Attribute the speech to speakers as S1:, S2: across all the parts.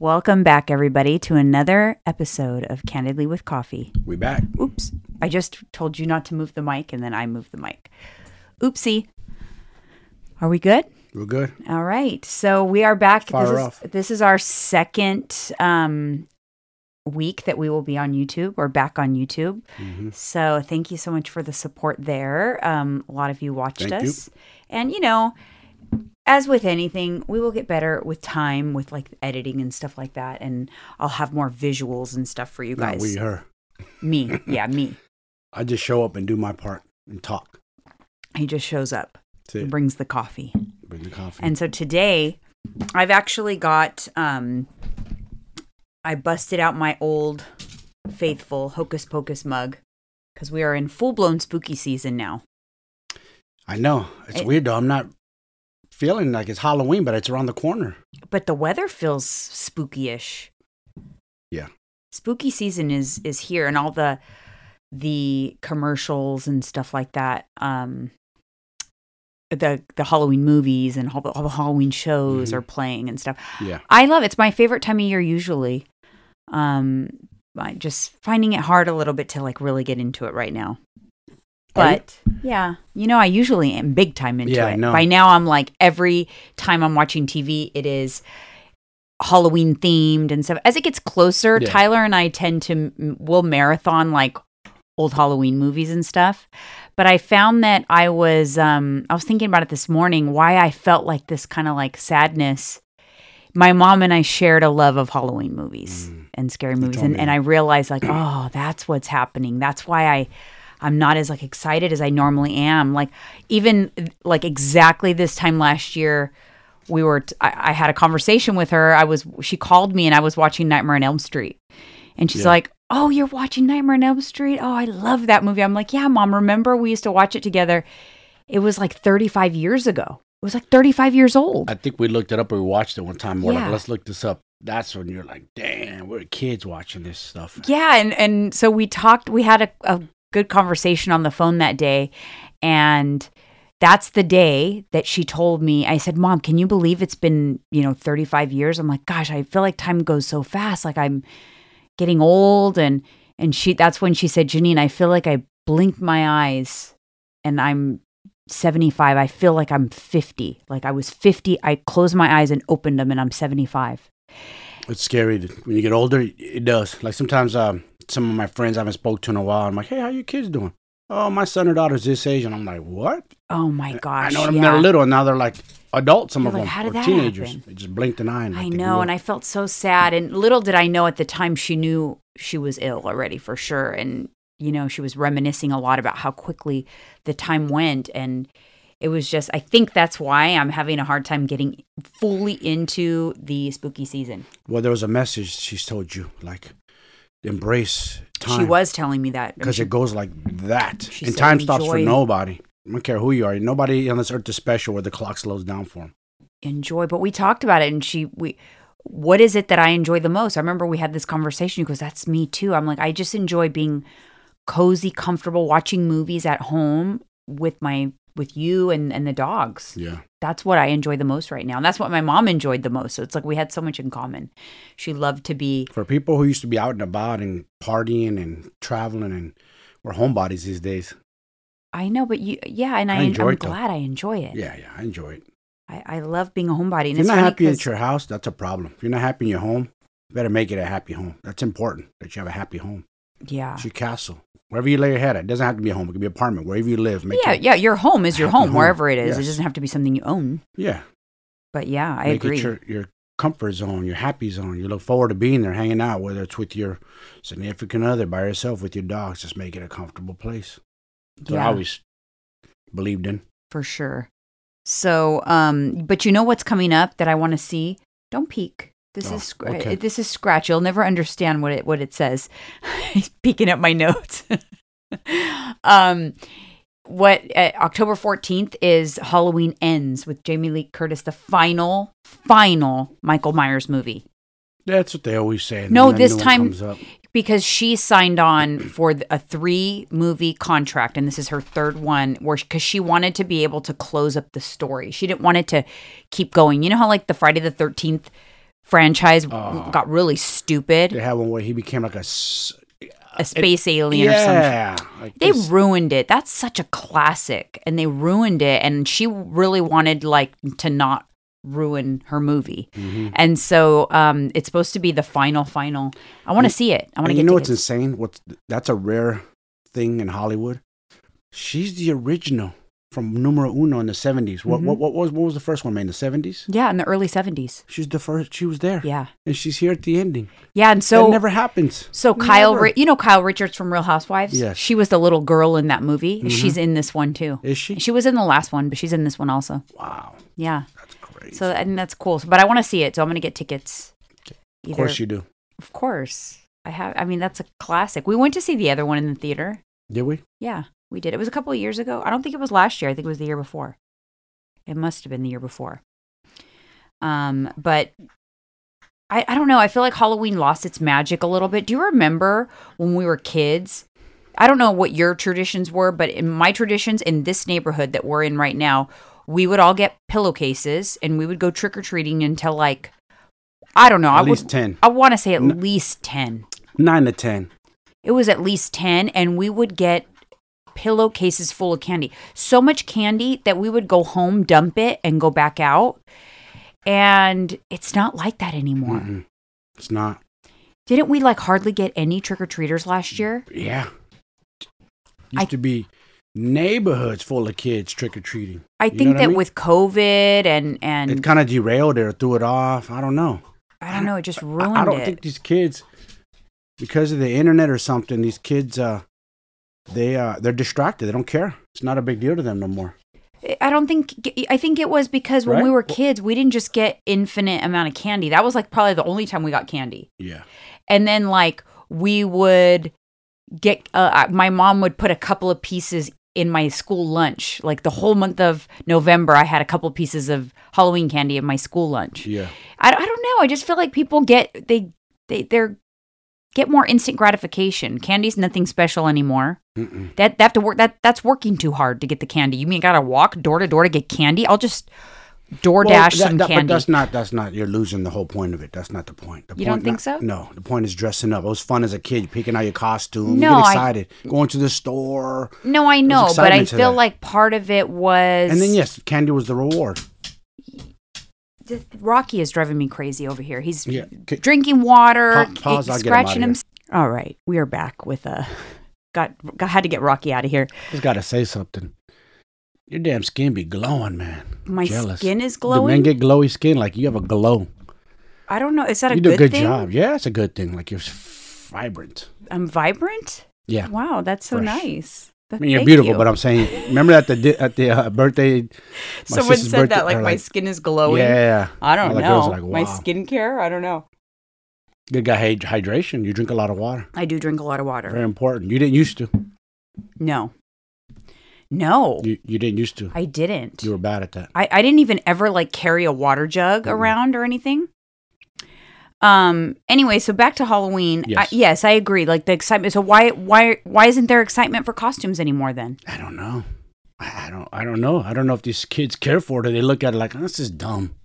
S1: Welcome back, everybody, to another episode of Candidly with Coffee.
S2: We back.
S1: Oops. I just told you not to move the mic, and then I moved the mic. Oopsie. Are we good?
S2: We're good.
S1: All right. So we are back.
S2: Fire
S1: this, is,
S2: off.
S1: this is our second um, week that we will be on YouTube or back on YouTube.
S2: Mm-hmm.
S1: So thank you so much for the support there. Um, a lot of you watched
S2: Thank you.
S1: us. And, you know, as with anything, we will get better with time, with like editing and stuff like that. And I'll have more visuals and stuff for you
S2: Not
S1: guys.
S2: we, her.
S1: Me. Yeah, me.
S2: I just show up and do my part and talk.
S1: He just shows up and brings the coffee.
S2: Bring the coffee.
S1: And so today, I've actually got, um, I busted out my old faithful Hocus Pocus mug because we are in full blown spooky season now.
S2: I know. It's
S1: It-
S2: weird though. I'm not feeling like it's Halloween, but it's around the corner.
S1: But the weather feels spooky-ish.
S2: Yeah.
S1: Spooky season is is here, and all the the commercials and stuff like that. Um, the the Halloween movies and all the, all the Halloween shows
S2: Mhm.
S1: are playing and stuff.
S2: Yeah.
S1: I love it. It's my favorite time of year usually. Um I just finding it hard a little bit to like really get into it right now. But yeah, you know, I usually am big time into
S2: Yeah,
S1: it. By now I'm like every time I'm watching TV it is Halloween themed and stuff. As it gets closer,
S2: Yeah.
S1: Tyler and I tend to will marathon like old Halloween movies and stuff. But I found that I was um I was thinking about it this morning why I felt like this kind of like sadness. My mom and I shared a love of Halloween movies
S2: Mm.
S1: and scary
S2: You
S1: movies and,
S2: me
S1: and. I realized like oh that's what's happening. That's why I I'm not as like excited as I normally am. Like even like exactly this time last year we were t- I, I had a conversation with her. I was she called me and I was watching Nightmare on Elm Street. And she's
S2: Yeah.
S1: like, "Oh, you're watching Nightmare on Elm Street? Oh, I love that movie." I'm like, "Yeah, mom, remember we used to watch it together? It was like 35 years ago. It was like 35 years old."
S2: I think we looked it up or we watched it one time. We're
S1: Yeah.
S2: like, let's look this up. That's when you're like, damn, we're kids watching this stuff.
S1: Yeah, and and so we talked. We had a, a good conversation on the phone that day, and that's the day that she told me. I said, "Mom, can you believe it's been you know 35 years?" I'm like, "Gosh, I feel like time goes so fast. Like I'm getting old." And and she that's when she said, "Janine, I feel like I blinked my eyes, and I'm." 75 i feel like i'm 50 like i was 50 i closed my eyes and opened them and i'm 75
S2: It's scary when you get older. It does. Like sometimes, um, some of my friends I haven't spoke to in a while. I'm like, hey, how your kids doing? Oh, my son or daughter's this age, and I'm like, what?
S1: oh my gosh
S2: I know them.
S1: yeah.
S2: They're little, and now they're like adults. Some
S1: You're
S2: of
S1: like,
S2: them,
S1: how did
S2: or
S1: that
S2: teenagers.
S1: happen?
S2: They just blinked an eye. And
S1: I know, and. I felt so sad. And little did I know at the time she knew she was ill already for sure. And, you know, she was reminiscing a lot about how quickly the time went. And it was just, I think that's why I'm having a hard time getting fully into the spooky season.
S2: Well, there was a message she's told you, like embrace time.
S1: She was telling me that.
S2: because it goes like that, and time stops for nobody. I don't care who you are. Nobody on this earth is special where the clock slows down for them.
S1: enjoy but we talked about it and she we what is it that i enjoy the most i remember we had this conversation because that's me too i'm like i just enjoy being cozy comfortable watching movies at home with my with you and and the dogs
S2: Yeah,
S1: that's what i enjoy the most right now and that's what my mom enjoyed the most so it's like we had so much in common she loved to be
S2: for people who used to be out and about and partying and traveling, and we're homebodies these days.
S1: i know but you yeah and
S2: I
S1: i,
S2: enjoy
S1: i'm
S2: it, though.
S1: glad i enjoy it
S2: Yeah, yeah, I enjoy it.
S1: I, I love being a homebody and
S2: If you're not happy at your house, that's a problem. If you're not happy in your home, you better make it a happy home. That's important that you have a happy home.
S1: Yeah
S2: It's your castle. Wherever you lay your head at. It doesn't have to be a home. It could be an apartment. Wherever you live. Make
S1: yeah
S2: it,
S1: yeah your home is your home
S2: home.
S1: wherever it is it doesn't have to be something you own
S2: Yeah.
S1: but yeah i
S2: make
S1: agree
S2: it your, your comfort zone, your happy zone. You look forward to being there, hanging out, whether it's with your significant other, by yourself, with your dogs. Just make it a comfortable place. That's what I
S1: Yeah.
S2: always believed in.
S1: for sure. So, um, but you know what's coming up that I want to see? Don't peek. This
S2: Oh,
S1: is scr-
S2: okay.
S1: this is scratch. You'll never understand what it what it says. He's peeking at my notes. um, what uh, October fourteenth is Halloween ends with Jamie Lee Curtis, the final final Michael Myers movie.
S2: That's what they always say.
S1: No, this time- because she signed on for a three movie contract and this is her third one where because she wanted to be able to close up the story she didn't want it to keep going you know how like the friday the 13th franchise
S2: Oh.
S1: got really stupid.
S2: They had one where he became like a s-
S1: A space alien or something.
S2: yeah. Like
S1: They
S2: this-
S1: ruined it. That's such a classic, and they ruined it. And she really wanted like to not ruin her movie,
S2: Mhm.
S1: and so um, it's supposed to be the final, final. I want to see it. I want to get.
S2: you know what's insane? What's that's a rare thing in Hollywood. She's the original from numero uno in the 70s. What,
S1: Mhm.
S2: what what was what was the first one made in the 70s?
S1: Yeah, in the early seventies.
S2: She's the first. She was there,
S1: Yeah,
S2: and she's here at the ending.
S1: yeah, and
S2: So
S1: so
S2: that never happens.
S1: So Kyle,
S2: Never.
S1: Ri- you know Kyle Richards from Real Housewives.
S2: Yes.
S1: she was the little girl in that movie.
S2: Mhm.
S1: She's in this one too.
S2: Is she?
S1: She was in the last one, but she's in this one also.
S2: Wow,
S1: Yeah,
S2: that's crazy.
S1: so I think that's cool. But I want to see it, so I'm gonna get tickets.
S2: of course you do.
S1: Of course, I have. I mean, that's a classic. We went to see the other one in the theater.
S2: Did we?
S1: Yeah, we did. It was a couple of years ago. I don't think it was last year. I think it was the year before. It must have been the year before. Um, but I, I don't know. I feel like Halloween lost its magic a little bit. Do you remember when we were kids? I don't know what your traditions were, but in my traditions in this neighborhood that we're in right now, we would all get pillowcases and we would go trick or treating until like I don't know.
S2: At
S1: I
S2: least
S1: would
S2: ten.
S1: I want to say at
S2: N-
S1: least 10
S2: Nine to ten.
S1: it was at least 10 and we would get pillowcases full of candy so much candy that we would go home dump it and go back out and it's not like that anymore
S2: Mm-mm. It's not.
S1: didn't we like hardly get any trick-or-treaters last year
S2: Yeah. Used
S1: I-
S2: to be neighborhoods full of kids trick or treating.
S1: i
S2: You know
S1: think
S2: I
S1: that
S2: mean?
S1: with covid and and
S2: It kind of derailed it or threw it off. I don't know.
S1: i don't know it just
S2: I-
S1: ruined
S2: I, don't
S1: it
S2: think these kids, because of the internet or something, these kids, uh, they uh, they're distracted. They don't care. It's not a big deal to them no more.
S1: I don't think I think it was because when we were kids, we didn't just get infinite amount of candy. That was like probably the only time we got candy.
S2: Yeah.
S1: and then like we would get uh, my mom would put a couple of pieces in my school lunch like the whole month of november i had a couple pieces of halloween candy in my school lunch
S2: Yeah.
S1: i, I don't know i just feel like people get they they they're get more instant gratification candy's nothing special anymore
S2: Mm-mm.
S1: that they have to work that that's working too hard to get the candy you mean gotta walk door to door to get candy i'll just door
S2: Well, that-
S1: some
S2: that- But
S1: candy
S2: that's not. That's not. You're losing the whole point of it. That's not the point. The
S1: You don't think
S2: not-
S1: so?
S2: No. The point is dressing up. It was fun as a kid, picking out your costume.
S1: No,
S2: you get
S1: I-
S2: excited, going to the store,
S1: no i know but i feel
S2: that.
S1: like part of it was
S2: and then yes, candy was the reward.
S1: Rocky is driving me crazy over here. He's
S2: Yeah.
S1: Drinking water,
S2: Pa- pause, I'll get him
S1: scratching him. All right, we are back with a got, got had to get Rocky out of here.
S2: Just gotta say something. Your damn skin be glowing, man.
S1: My
S2: Jealous.
S1: skin is
S2: Do men get glowy skin? Like you have a glow.
S1: I don't know. Is that a
S2: you do
S1: good,
S2: a good
S1: thing?
S2: job. Yeah, it's a good thing. Like you're vibrant.
S1: I'm vibrant.
S2: Yeah.
S1: Wow, that's so
S2: Fresh.
S1: nice.
S2: I mean, you're beautiful,
S1: you.
S2: but I'm saying, remember at the di- at the uh, birthday,
S1: someone said that like my
S2: like-
S1: skin is glowing.
S2: yeah,
S1: I don't know.
S2: like,
S1: My skincare. I don't know.
S2: Good guy hyd- hydration. You drink a lot of water.
S1: I do drink a lot of water.
S2: Very important. You didn't used to.
S1: No, no,
S2: You you didn't used to.
S1: I didn't.
S2: You were bad at that.
S1: I, I didn't even ever like carry a water jug
S2: Mm-mm.
S1: around or anything. Um. Anyway, so back to Halloween. I,
S2: Yes.
S1: yes, I agree. Like the excitement. So why why why isn't there excitement for costumes anymore? Then
S2: I don't know. I I don't. I don't know. I don't know if these kids care for it. or They look at it like, oh, this is dumb.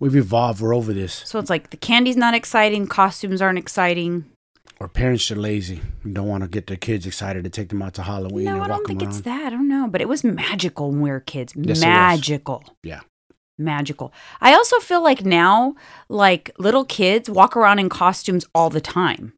S2: We've evolved. We're over this.
S1: so it's like the candy's not exciting, costumes aren't exciting.
S2: Or parents are lazy and don't want to get their kids excited to take them out to Halloween
S1: no, I don't think
S2: around.
S1: it's that. I don't know, but it was magical when we were kids.
S2: Yes,
S1: magical.
S2: Yeah.
S1: Magical. I also feel like now, like little kids walk around in costumes all the time.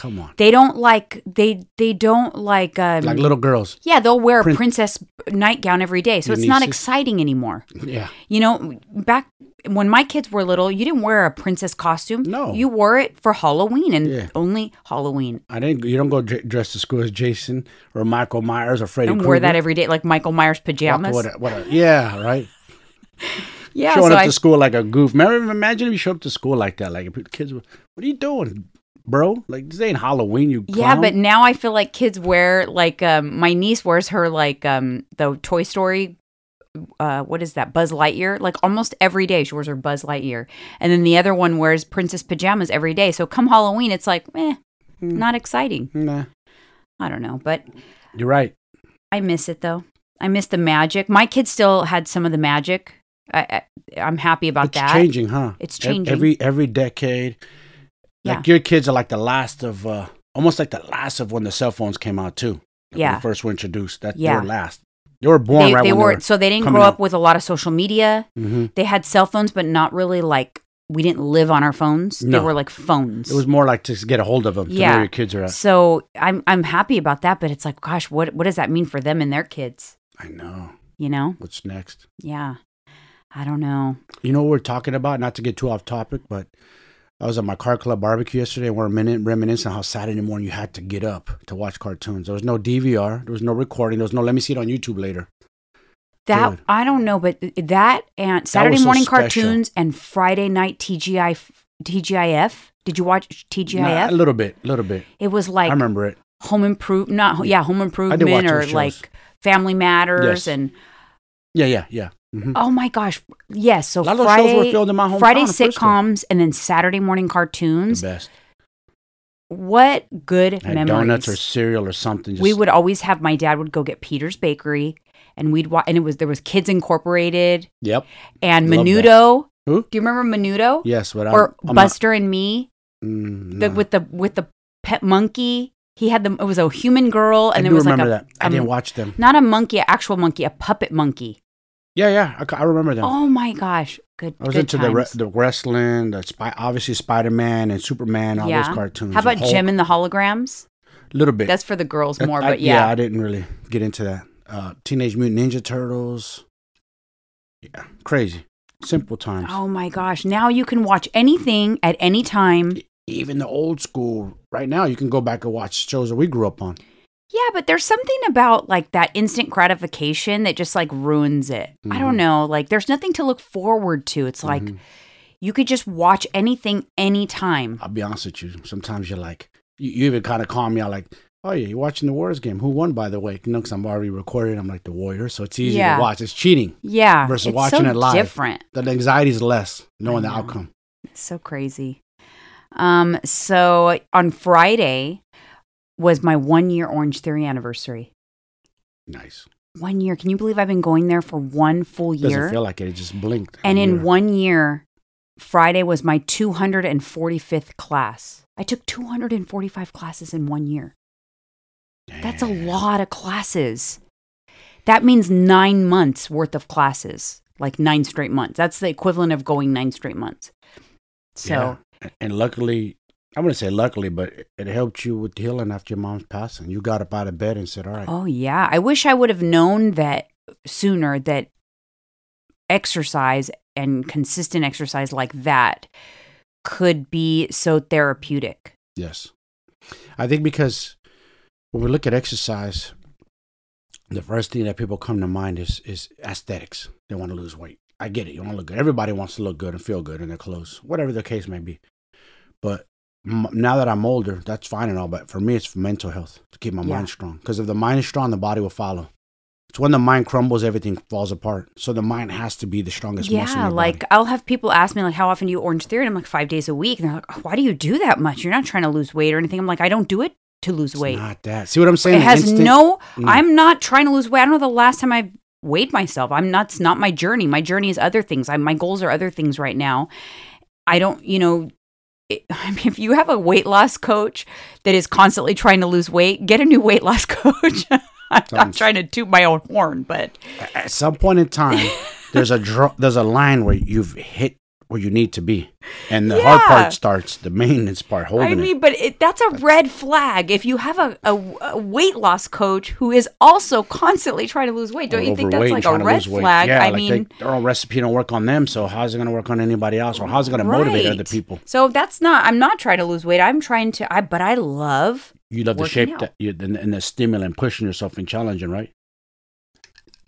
S2: Come on.
S1: They don't like they they don't like um,
S2: Like little girls.
S1: Yeah, they'll wear a princess nightgown every day. So
S2: Your
S1: it's not
S2: nieces?
S1: exciting anymore.
S2: Yeah.
S1: You know, back when my kids were little, you didn't wear a princess costume.
S2: No.
S1: You wore it for Halloween and
S2: Yeah.
S1: only Halloween.
S2: I didn't. You don't go dr- dressed to school as Jason or Michael Myers or Freddy
S1: Don't
S2: Krueger.
S1: wear that every day like Michael Myers pajamas.
S2: What a, what a, yeah, right.
S1: yeah,
S2: Showing
S1: so
S2: up
S1: I,
S2: to school like a goof. Remember, imagine if you show up to school like that. Like kids, were, what are you doing, bro? Like this ain't Halloween. You
S1: yeah, but now I feel like kids wear like um my niece wears her like um the Toy Story uh what is that Buzz Lightyear like almost every day she wears her Buzz Lightyear and then the other one wears princess pajamas every day so come Halloween it's like eh
S2: Hmm.
S1: not exciting
S2: nah,
S1: I don't know but
S2: you're right.
S1: I miss it though I miss the magic my kids still had some of the magic I, I, I'm happy about
S2: it's
S1: that.
S2: changing, huh?
S1: It's changing.
S2: every every decade. Like your kids are like the last of, uh almost like the last of when the cell phones came out too. Like
S1: Yeah.
S2: they first were introduced. That they were last. They were born
S1: they,
S2: right
S1: they were
S2: they
S1: so they didn't grow up
S2: out.
S1: with a lot of social media.
S2: were. hmm
S1: They had cell phones, but not really like we didn't live on our phones. They
S2: No.
S1: were like phones.
S2: It was more like to get a hold of them.
S1: Yeah.
S2: where your kids are at.
S1: so I'm I'm happy about that, but it's like, gosh, what what does that mean for them and their kids?
S2: I know.
S1: You know?
S2: What's next?
S1: Yeah. I don't know.
S2: You know what we're talking about? Not to get too off topic, but I was at my car club barbecue yesterday and we're minute reminiscing how Saturday morning you had to get up to watch cartoons. There was no DVR, there was no recording, there was no let me see it on YouTube later.
S1: That
S2: Dude.
S1: I don't know, but that and Saturday
S2: so
S1: morning cartoons and Friday night TGI TGIF. Did you watch TGIF?
S2: Nah, a little bit, a little bit.
S1: it was like
S2: I remember it.
S1: Home improvement, not yeah, Home Improvement or
S2: shows.
S1: like Family Matters
S2: Yes.
S1: and
S2: Yeah, yeah, yeah. Hmm
S1: oh my gosh, yes. So
S2: A lot of those shows were
S1: Friday,
S2: filmed in my hometown.
S1: Friday sitcoms and then Saturday morning
S2: The
S1: cartoons.
S2: best.
S1: What good memories!
S2: donuts or cereal or something. Just,
S1: we would always have my dad would go get Peter's Bakery, and we'd watch, and it was there was Kids Incorporated
S2: Yep.
S1: and. Menudo.
S2: Who?
S1: Do you remember Menudo?
S2: Yes, but
S1: or
S2: I'm, I'm not-
S1: Buster and Me?
S2: mm,
S1: The
S2: no.
S1: with the with the pet monkey. He had the it was a human girl,
S2: I
S1: and
S2: do
S1: there was like a
S2: that. I
S1: um,
S2: didn't watch them.
S1: not a monkey, an actual monkey, a puppet monkey.
S2: Yeah, yeah. I, I remember them.
S1: Oh my gosh, good.
S2: I was
S1: good
S2: into the re- the wrestling, the spy, obviously Spider Man and Superman, all
S1: Yeah.
S2: those cartoons.
S1: How about Jem and the holograms?
S2: A little bit.
S1: That's for the girls
S2: That-
S1: more,
S2: I-
S1: but yeah.
S2: I didn't really get into that. Uh, Teenage Mutant Ninja Turtles. Yeah, crazy. Simple times.
S1: Oh my gosh! Now you can watch anything at any time.
S2: Even the old school. Right now, you can go back and watch shows that we grew up on.
S1: Yeah, but there's something about like that instant gratification that just like ruins it. I don't
S2: Mhm.
S1: know. Like there's nothing to look forward to. It's like
S2: Mhm.
S1: you could just watch anything anytime.
S2: I'll be honest with you. Sometimes you're like, you, you even kind of call me out like, oh yeah, you're watching the Warriors game. Who won, by the way? You know, because I'm already recorded. I'm like the Warriors, so it's easy
S1: Yeah.
S2: to watch. It's cheating.
S1: Yeah.
S2: Versus
S1: it's
S2: watching
S1: so
S2: it live.
S1: different.
S2: The anxiety is less knowing the outcome.
S1: It's so crazy. Um, so on Friday was my one year Orange Theory anniversary.
S2: Nice.
S1: One year. Can you believe I've been going there for one full year?
S2: Doesn't feel like it. It just blinked.
S1: and in
S2: year.
S1: one year, Friday was my 245th class. I took 245 classes in one year. That's a lot of classes. That means nine months worth of classes, like nine straight months. That's the equivalent of going nine straight months. So,
S2: Yeah. And luckily, I wouldn't say luckily, but it- helped you with healing after your mom's passing. You got up out of bed and said, all right.
S1: oh, yeah. I wish I would have known that sooner that exercise and consistent exercise like that could be so therapeutic.
S2: Yes. I think because when we look at exercise, the first thing that people come to mind is is aesthetics. They want to lose weight. I get it. You want to look good. Everybody wants to look good and feel good in their clothes, whatever the case may be. But now that I'm older, that's fine and all. But for me, it's for mental health to keep my
S1: Yeah.
S2: mind strong. Because if the mind is strong, the body will follow. It's when the mind crumbles, everything falls apart. So the mind has to be the strongest muscle.
S1: Yeah, like
S2: body.
S1: I'll have people ask me like, "How often do you Orange Theory?" And I'm like, five days a week. And they're like, "Oh, "Why do you do that much? You're not trying to lose weight or anything." I'm like, "I don't do it to lose
S2: it's
S1: weight.
S2: not that. See what I'm saying?
S1: It has no.
S2: No.
S1: I'm not trying to lose weight. I don't know the last time I weighed myself. I'm not. It's not my journey. My journey is other things. I, my goals are other things right now. I don't. You know. I mean, if you have a weight loss coach that is constantly trying to lose weight, get a new weight loss coach. I'm
S2: Sounds-
S1: trying to toot my own horn, but
S2: at some point in time, there's a dr- there's a line where you've hit where you need to be, and the hard part starts, the maintenance part, holding
S1: I
S2: it.
S1: mean, but it, that's a red flag. If you have a, a, a weight loss coach who is also constantly trying to lose weight, don't you think that's like a red flag?
S2: Yeah,
S1: I
S2: like
S1: mean,
S2: they, their own recipe don't work on them, so how's it going to work on anybody else, or how's it going to motivate other people?
S1: So that's not. I'm not trying to lose weight. I'm trying to. I but I love.
S2: You love the shape
S1: out.
S2: that you and, and the stimulant, pushing yourself and challenging, right?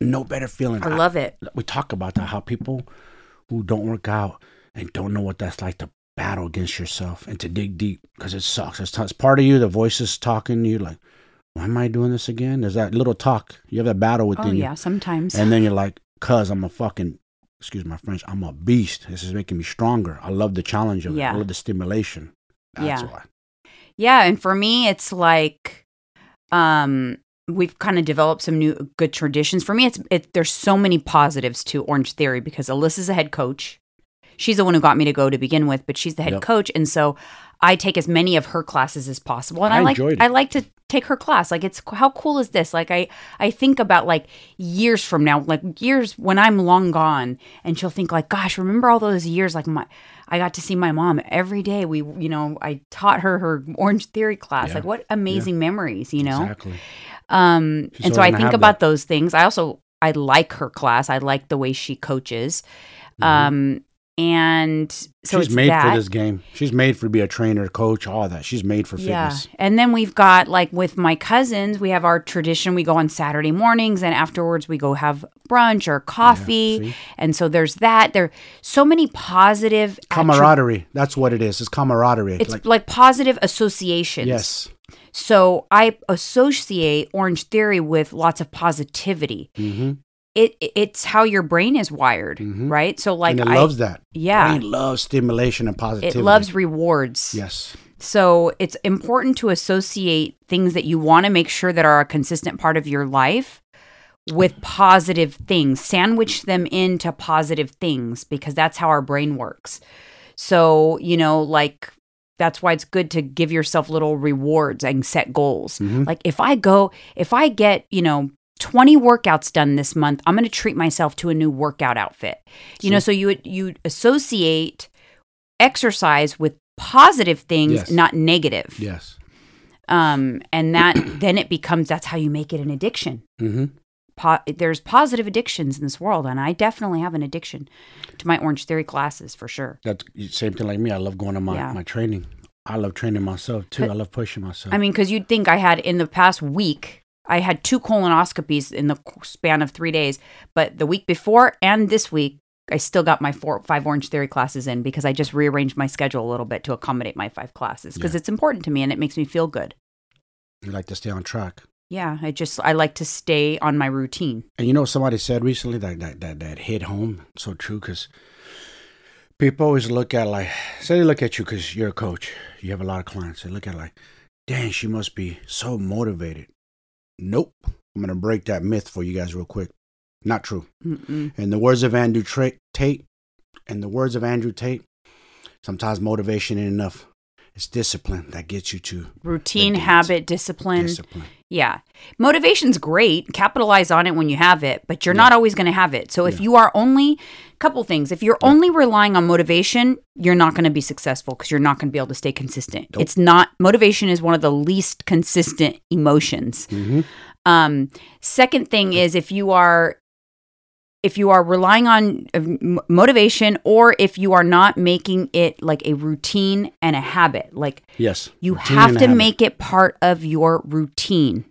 S2: No better feeling.
S1: I love it.
S2: we talk about that how people who don't work out and don't know what that's like to battle against yourself and to dig deep because it sucks it's, it's part of you the voice is talking to you like why am i doing this again there's that little talk you have that battle within
S1: Oh
S2: you
S1: yeah, sometimes.
S2: and then you're like cuz i'm a fucking excuse my french i'm a beast this is making me stronger i love the challenge of it
S1: Yeah.
S2: i love the stimulation that's
S1: Yeah.
S2: why
S1: yeah, and for me, it's like, um, we've kind of developed some new good traditions. For me, it's it, there's so many positives to Orange Theory because Alyssa's a head coach. She's the one who got me to go to begin with, but she's the head
S2: Yep.
S1: coach, and so I take as many of her classes as possible. And I,
S2: I
S1: like. I like to take her class. Like it's how cool is this? Like I I think about like years from now, like years when I'm long gone, and she'll think like, gosh, remember all those years? Like my I got to see my mom every day. We you know I taught her her Orange Theory class.
S2: Yeah.
S1: Like what amazing memories, you know.
S2: Exactly.
S1: Um,
S2: She's
S1: and so I think about
S2: that.
S1: those things. I also I like her class. I like the way she coaches. Um, and so
S2: Mm-hmm. she's made
S1: that.
S2: for this game. She's made for to be a trainer, coach, all that. She's made for
S1: Yeah.
S2: fitness.
S1: And then we've got like with my cousins, we have our tradition. We go on Saturday mornings and afterwards we go have brunch or coffee.
S2: see?
S1: and so there's that. There so many positive attri-
S2: Camaraderie. That's what it is. It's camaraderie.
S1: It's
S2: like
S1: like, positive associations.
S2: yes.
S1: So I associate Orange Theory with lots of positivity.
S2: hmm
S1: It it's how your brain is wired, right? So like
S2: and it
S1: I,
S2: loves that.
S1: yeah.
S2: Brain loves stimulation and positivity.
S1: it loves rewards.
S2: Yes.
S1: So it's important to associate things that you want to make sure that are a consistent part of your life with positive things. Sandwich them into positive things because that's how our brain works. So, you know, like that's why it's good to give yourself little rewards and set goals.
S2: Mhm.
S1: Like if I go, if I get, you know, 20 workouts done this month, I'm going to treat myself to a new workout outfit. You know, so you you associate exercise with positive things,
S2: Yes.
S1: not negative.
S2: Yes.
S1: Um, and that then it becomes that's how you make it an addiction.
S2: hmm
S1: Po- there's positive addictions in this world, and I definitely have an addiction to my Orange Theory classes for sure.
S2: That's same thing like me. I love going to my,
S1: Yeah.
S2: my training. I love training myself too. I love pushing myself.
S1: I mean, because you'd think I had in the past week, I had two colonoscopies in the span of three days, but the week before and this week, I still got my four, five Orange Theory classes in because I just rearranged my schedule a little bit to accommodate my five classes because
S2: Yeah.
S1: it's important to me and it makes me feel good.
S2: you like to stay on track.
S1: Yeah, I just I like to stay on my routine.
S2: And you know, somebody said recently that that that, that hit home so true because people always look at like, say they look at you because you're a coach, you have a lot of clients. They look at like, dang, she must be so motivated. Nope. I'm gonna break that myth for you guys real quick. Not true.
S1: Mm-mm.
S2: In the words of Andrew Tra- Tate, in the words of Andrew Tate, sometimes motivation ain't enough. It's discipline that gets you to
S1: Routine, habit, discipline.
S2: discipline.
S1: Yeah. Motivation's great. Capitalize on it when you have it, but you're
S2: Yeah.
S1: not always going to have it. So if you are only couple things, if you're only relying on motivation, you're not going to be successful because you're not going to be able to stay consistent.
S2: Nope.
S1: It's not motivation is one of the least consistent emotions.
S2: hmm
S1: Um second thing is if you are if you are relying on motivation or if you are not making it like a routine and a habit, like
S2: Yes.
S1: you
S2: Routine
S1: have to make it part of your routine.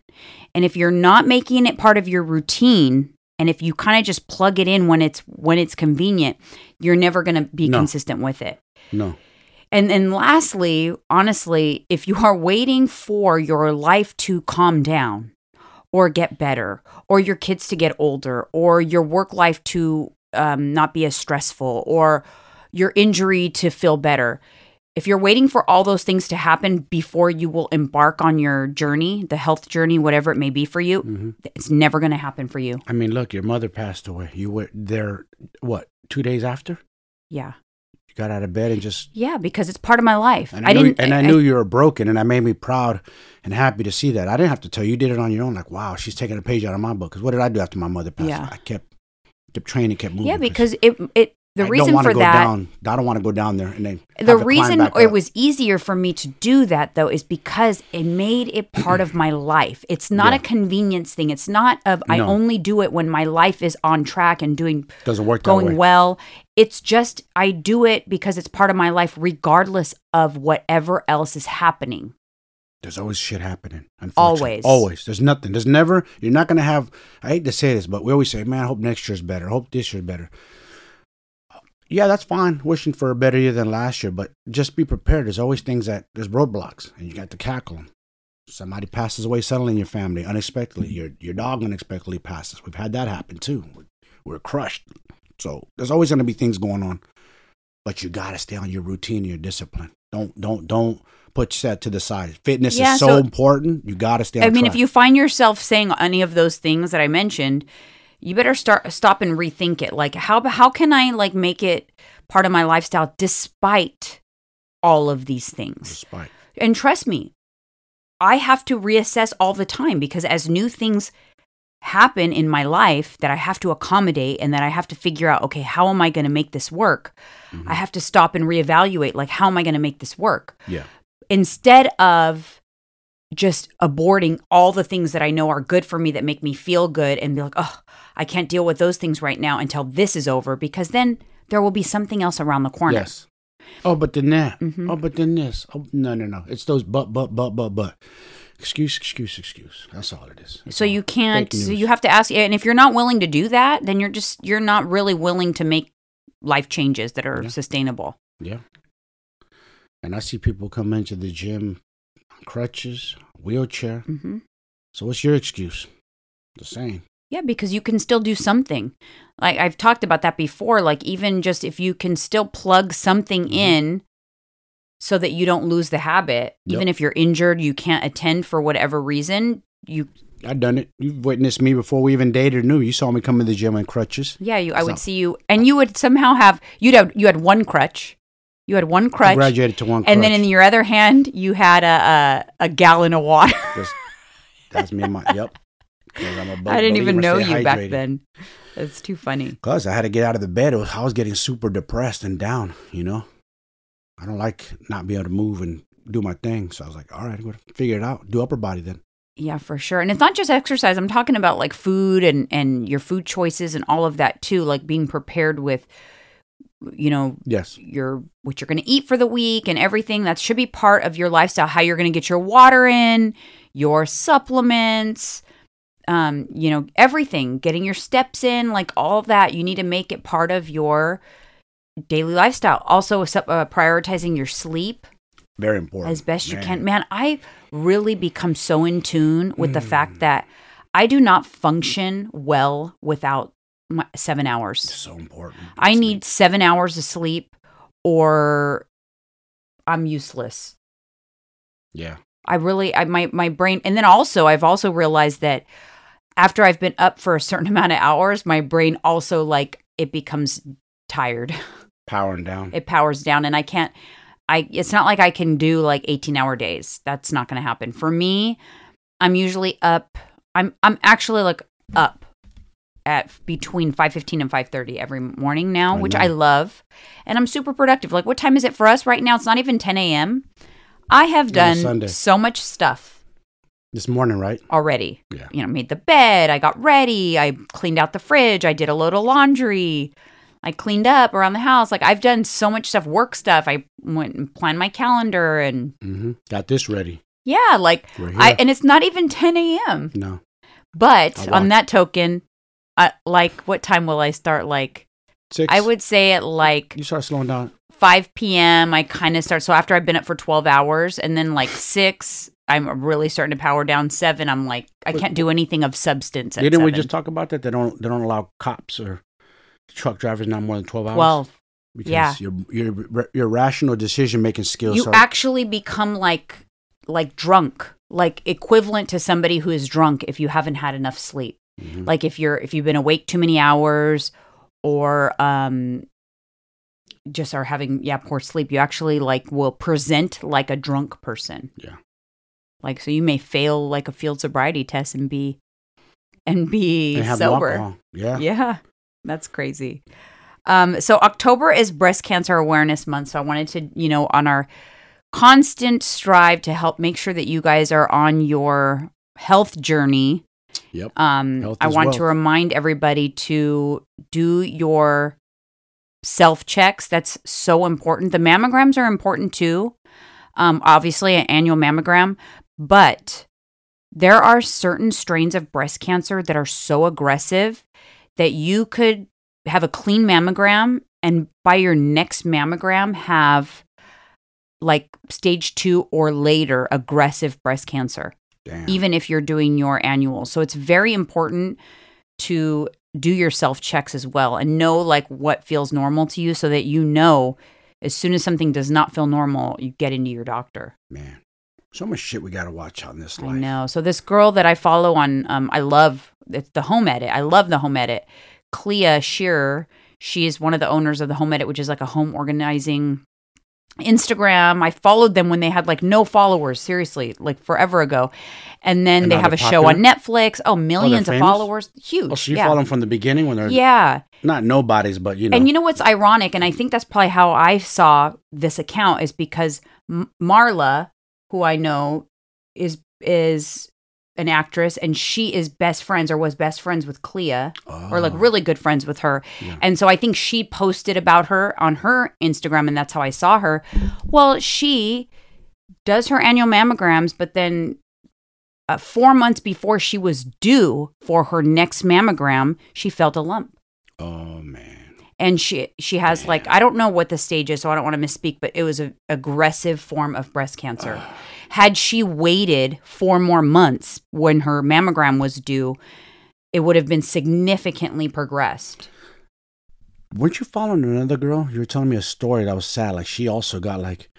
S1: And if you're not making it part of your routine, and if you kind of just plug it in when it's when it's convenient, you're never going to be
S2: No.
S1: consistent with it.
S2: No.
S1: And then lastly, honestly, if you are waiting for your life to calm down or get better or your kids to get older or your work life to um, not be as stressful or your injury to feel better, if you're waiting for all those things to happen before you will embark on your journey, the health journey, whatever it may be for you,
S2: hmm
S1: it's never going to happen for you.
S2: I mean, look, your mother passed away. You were there, what, two days after?
S1: Yeah.
S2: You got out of bed and just.
S1: Yeah, because it's part of my life.
S2: And I,
S1: I,
S2: knew,
S1: didn't
S2: and I, knew you were broken, and that made me proud and happy to see that. I didn't have to tell you; you did it on your own. Like, wow, she's taking a page out of my book. Because what did I do after my mother passed?
S1: Yeah.
S2: I kept kept training, kept moving.
S1: Yeah, because it it the
S2: I
S1: reason for
S2: go
S1: that
S2: down. I don't want to go down there and then
S1: the
S2: to
S1: reason it was easier for me to do that though is because it made it part of my life it's not
S2: Yeah.
S1: a convenience thing it's not of i only do it when my life is on track and doing
S2: doesn't work
S1: going well it's just i do it because it's part of my life regardless of whatever else is happening
S2: There's always shit happening.
S1: Always.
S2: always. There's nothing. There's never. You're not gonna have. I hate to say this, but we always say, "Man, I hope next year's better. I hope this year's better." Yeah, that's fine. Wishing for a better year than last year, but just be prepared. There's always things that there's roadblocks, and you got to cackle them. Somebody passes away suddenly in your family unexpectedly. Your your dog unexpectedly passes. We've had that happen too. We're crushed. So there's always going to be things going on, but you got to stay on your routine, and your discipline. Don't don't don't put that to the side. Fitness
S1: Yeah,
S2: is so,
S1: so-
S2: important. You got to stay. On
S1: I mean,
S2: track.
S1: if you find yourself saying any of those things that I mentioned, you better start stop and rethink it. Like how how can I like make it part of my lifestyle despite all of these things?
S2: despite
S1: And trust me, I have to reassess all the time because as new things happen in my life that I have to accommodate and that I have to figure out, okay, how am I going to make this work? Mm-hmm. I have to stop and reevaluate like how am I going to make this work?
S2: yeah,
S1: instead of just aborting all the things that I know are good for me that make me feel good and be like, oh, I can't deal with those things right now until this is over because then there will be something else around the corner.
S2: yes. Oh, but then that.
S1: Mhm.
S2: Oh, but then this. Oh, no, no, no. It's those but, but, but, but, but. Excuse, excuse, excuse. That's all it is. That's
S1: So
S2: all.
S1: you can't so you have to ask and if you're not willing to do that, then you're just you're not really willing to make life changes that are
S2: Yeah.
S1: sustainable.
S2: Yeah. And I see people come into the gym on crutches, wheelchair.
S1: hmm
S2: So what's your excuse? The same.
S1: Yeah, because you can still do something. Like I've talked about that before. Like even just if you can still plug something
S2: Mhm.
S1: in so that you don't lose the habit,
S2: Yep.
S1: even if you're injured, you can't attend for whatever reason. You
S2: I've done it. You've witnessed me before we even dated or knew. You saw me come in the gym on crutches.
S1: yeah, you I would see you and you would somehow have you'd have you had one crutch. You had one
S2: I
S1: crutch.
S2: graduated to one crutch.
S1: And then in your other hand, you had a a, a gallon of water.
S2: That's, that's me and my, yep. 'Cause I'm a
S1: I didn't even know you back
S2: then.
S1: then. That's too funny.
S2: Cause I had to get out of the bed. Was, I was getting super depressed and down. You know, I don't like not being able to move and do my thing. So I was like, all right, I'm gonna figure it out. Do upper body then.
S1: Yeah, for sure. And it's not just exercise. I'm talking about like food and and your food choices and all of that too, like being prepared with you know,
S2: Yes.
S1: your what you're going to eat for the week and everything that should be part of your lifestyle, how you're going to get your water in, your supplements, um, you know, everything, getting your steps in, like all of that, you need to make it part of your daily lifestyle. Also, uh, prioritizing your sleep
S2: Very important.
S1: as best you
S2: Man.
S1: can. Man, I really become so in tune with the
S2: Mm.
S1: fact that I do not function well without my seven hours.
S2: It's so important.
S1: I
S2: Sleep.
S1: need seven hours of sleep or I'm useless.
S2: Yeah.
S1: I really, I my my brain, and then also I've also realized that after I've been up for a certain amount of hours, my brain also like it becomes tired.
S2: Powering down.
S1: it powers down and I can't I it's not like I can do like 18 hour days. That's not going to happen. For me, I'm usually up I'm I'm actually like up at between 5:15 and 5:30 every morning now,
S2: I
S1: which
S2: know.
S1: I love. And I'm super productive. Like what time is it for us right now? It's not even 10 a.m. I have done so much stuff
S2: this morning, right?
S1: already.
S2: Yeah.
S1: You know, made the bed, I got ready, I cleaned out the fridge, I did a load of laundry, I cleaned up around the house. Like I've done so much stuff, work stuff. I went and planned my calendar and
S2: Mm-hmm. Got this ready.
S1: yeah, like I and it's not even 10 a.m.
S2: no.
S1: But on that token, I, like what time will I start? Like
S2: Six.
S1: I would say at like
S2: You start slowing down.
S1: 5 p.m. I kind of start. So after I've been up for 12 hours, and then like six, I'm really starting to power down. Seven, I'm like I can't do anything of substance. At
S2: Didn't we just talk about that? They don't. They don't allow cops or truck drivers not more than twelve hours.
S1: 12?
S2: because
S1: yeah.
S2: Your your your rational decision making skills
S1: you
S2: are
S1: actually become like like drunk like equivalent to somebody who is drunk if you haven't had enough sleep
S2: Mhm.
S1: like if you're if you've been awake too many hours or um just are having yeah poor sleep you actually like will present like a drunk person
S2: Yeah.
S1: Like so you may fail like a field sobriety test and be and be
S2: and
S1: sober.
S2: Yeah.
S1: yeah, that's crazy. Um, so October is Breast Cancer Awareness Month. So I wanted to, you know, on our constant strive to help make sure that you guys are on your health journey.
S2: Yep.
S1: Um,
S2: Health
S1: I want to remind everybody to do your self checks. That's so important. The mammograms are important too. Um, obviously, an annual mammogram, but there are certain strains of breast cancer that are so aggressive that you could have a clean mammogram and by your next mammogram have like stage two or later aggressive breast cancer
S2: Damn.
S1: even if you're doing your annual. So it's very important to do your self checks as well and know like what feels normal to you so that you know As soon as something does not feel normal, you get into your doctor.
S2: Man, so much shit we got to watch on this life.
S1: I know. So this girl that I follow on, um, I love it's the Home Edit. I love the Home Edit. Clea Shearer. She is one of the owners of the Home Edit, which is like a home organizing Instagram. I followed them when they had like no followers, seriously, like forever ago. And then
S2: And
S1: they have a
S2: they're
S1: show on? Netflix. Oh, millions of followers. Huge.
S2: Oh, so you
S1: yeah.
S2: follow them from the beginning when they're
S1: yeah.
S2: not nobodies, but you know.
S1: And you know what's ironic? And I think that's probably how I saw this account is because Marla, who I know is is an actress and she is best friends or was best friends with Clea or like
S2: Oh,
S1: really good friends with her.
S2: Yeah.
S1: And so I think she posted about her on her Instagram and that's how I saw her. Well, she does her annual mammograms, but then uh, 4 months before she was due for her next mammogram, she felt a lump
S2: Oh man.
S1: And she she has like I don't know what the stage is, so I don't want to misspeak, but it was an aggressive form of breast cancer. Had she waited four more months when her mammogram was due, it would have been significantly progressed.
S2: Weren't you following another girl? You were telling me a story that was sad. Like she also got like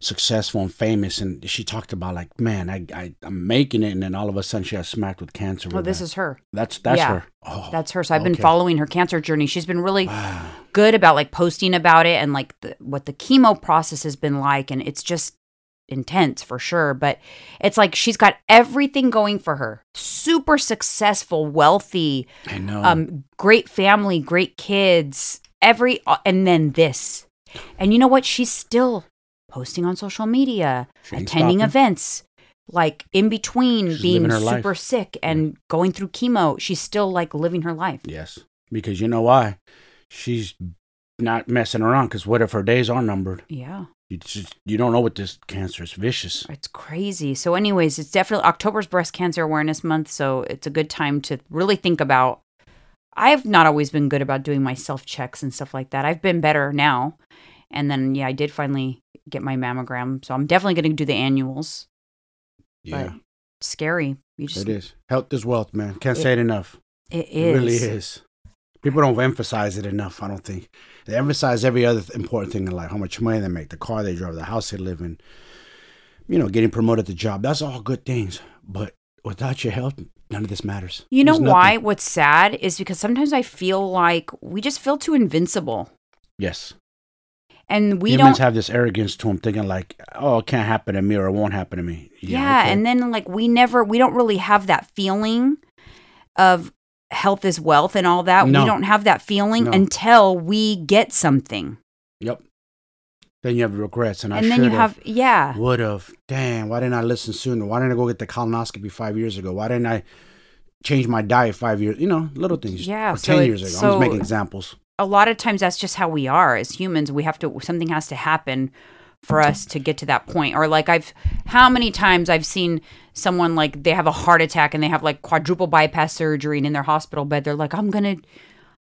S2: successful and famous, and she talked about like, man, I, I I'm making it, and then all of a sudden she got smacked with cancer.
S1: Oh, this
S2: bad.
S1: is her.
S2: that's that's
S1: yeah.
S2: her. Oh,
S1: That's her. So I've been following her cancer journey. She's been really
S2: wow.
S1: good about like posting about it and like the, what the chemo process has been like, and it's just intense for sure. But it's like she's got everything going for her. Super successful, wealthy,
S2: I know.
S1: um great family great kids every uh, and then this and you know what she's still posting on social media attending events like in between
S2: She's
S1: being
S2: her life.
S1: super sick and going through chemo she's still like living her life
S2: Yes, because you know why? She's not messing around. Because what if her days are numbered?
S1: yeah
S2: You just you don't know what this cancer is vicious.
S1: it's crazy so anyways it's definitely october's breast cancer awareness month so it's a good time to really think about i've not always been good about doing my self checks and stuff like that i've been better now and then yeah i did finally get my mammogram so i'm definitely going to do the annuals
S2: Yeah,
S1: scary you just
S2: it is. Health is wealth, man. Can't say it enough.
S1: it
S2: It
S1: is
S2: really is. People don't emphasize it enough. I don't think they emphasize every other important thing in life: how much money they make, the car they drive, the house they live in. You know, getting promoted at the job. That's all good things. But without your health, none of this matters.
S1: you know why what's sad is because sometimes i feel like we just feel too invincible
S2: Yes.
S1: And we
S2: Humans
S1: don't
S2: have this arrogance to them, thinking like, "Oh, it can't happen to me, or it won't happen to me."
S1: yeah,
S2: okay.
S1: and then like we never we don't really have that feeling of health is wealth and all that
S2: No.
S1: we don't have that feeling
S2: No.
S1: until we get something
S2: Yep. Then you have regrets, and, I
S1: and then you have yeah
S2: would have. Damn, why didn't I listen sooner? Why didn't I go get the colonoscopy five years ago? Why didn't I change my diet five years? You know, little things.
S1: Yeah, so
S2: ten
S1: it-
S2: years ago. I'm just making examples.
S1: A lot of times that's just how we are as humans. We have to something has to happen for us to get to that point. Or like i've how many times i've seen someone like they have a heart attack and they have like quadruple bypass surgery and in their hospital bed they're like i'm gonna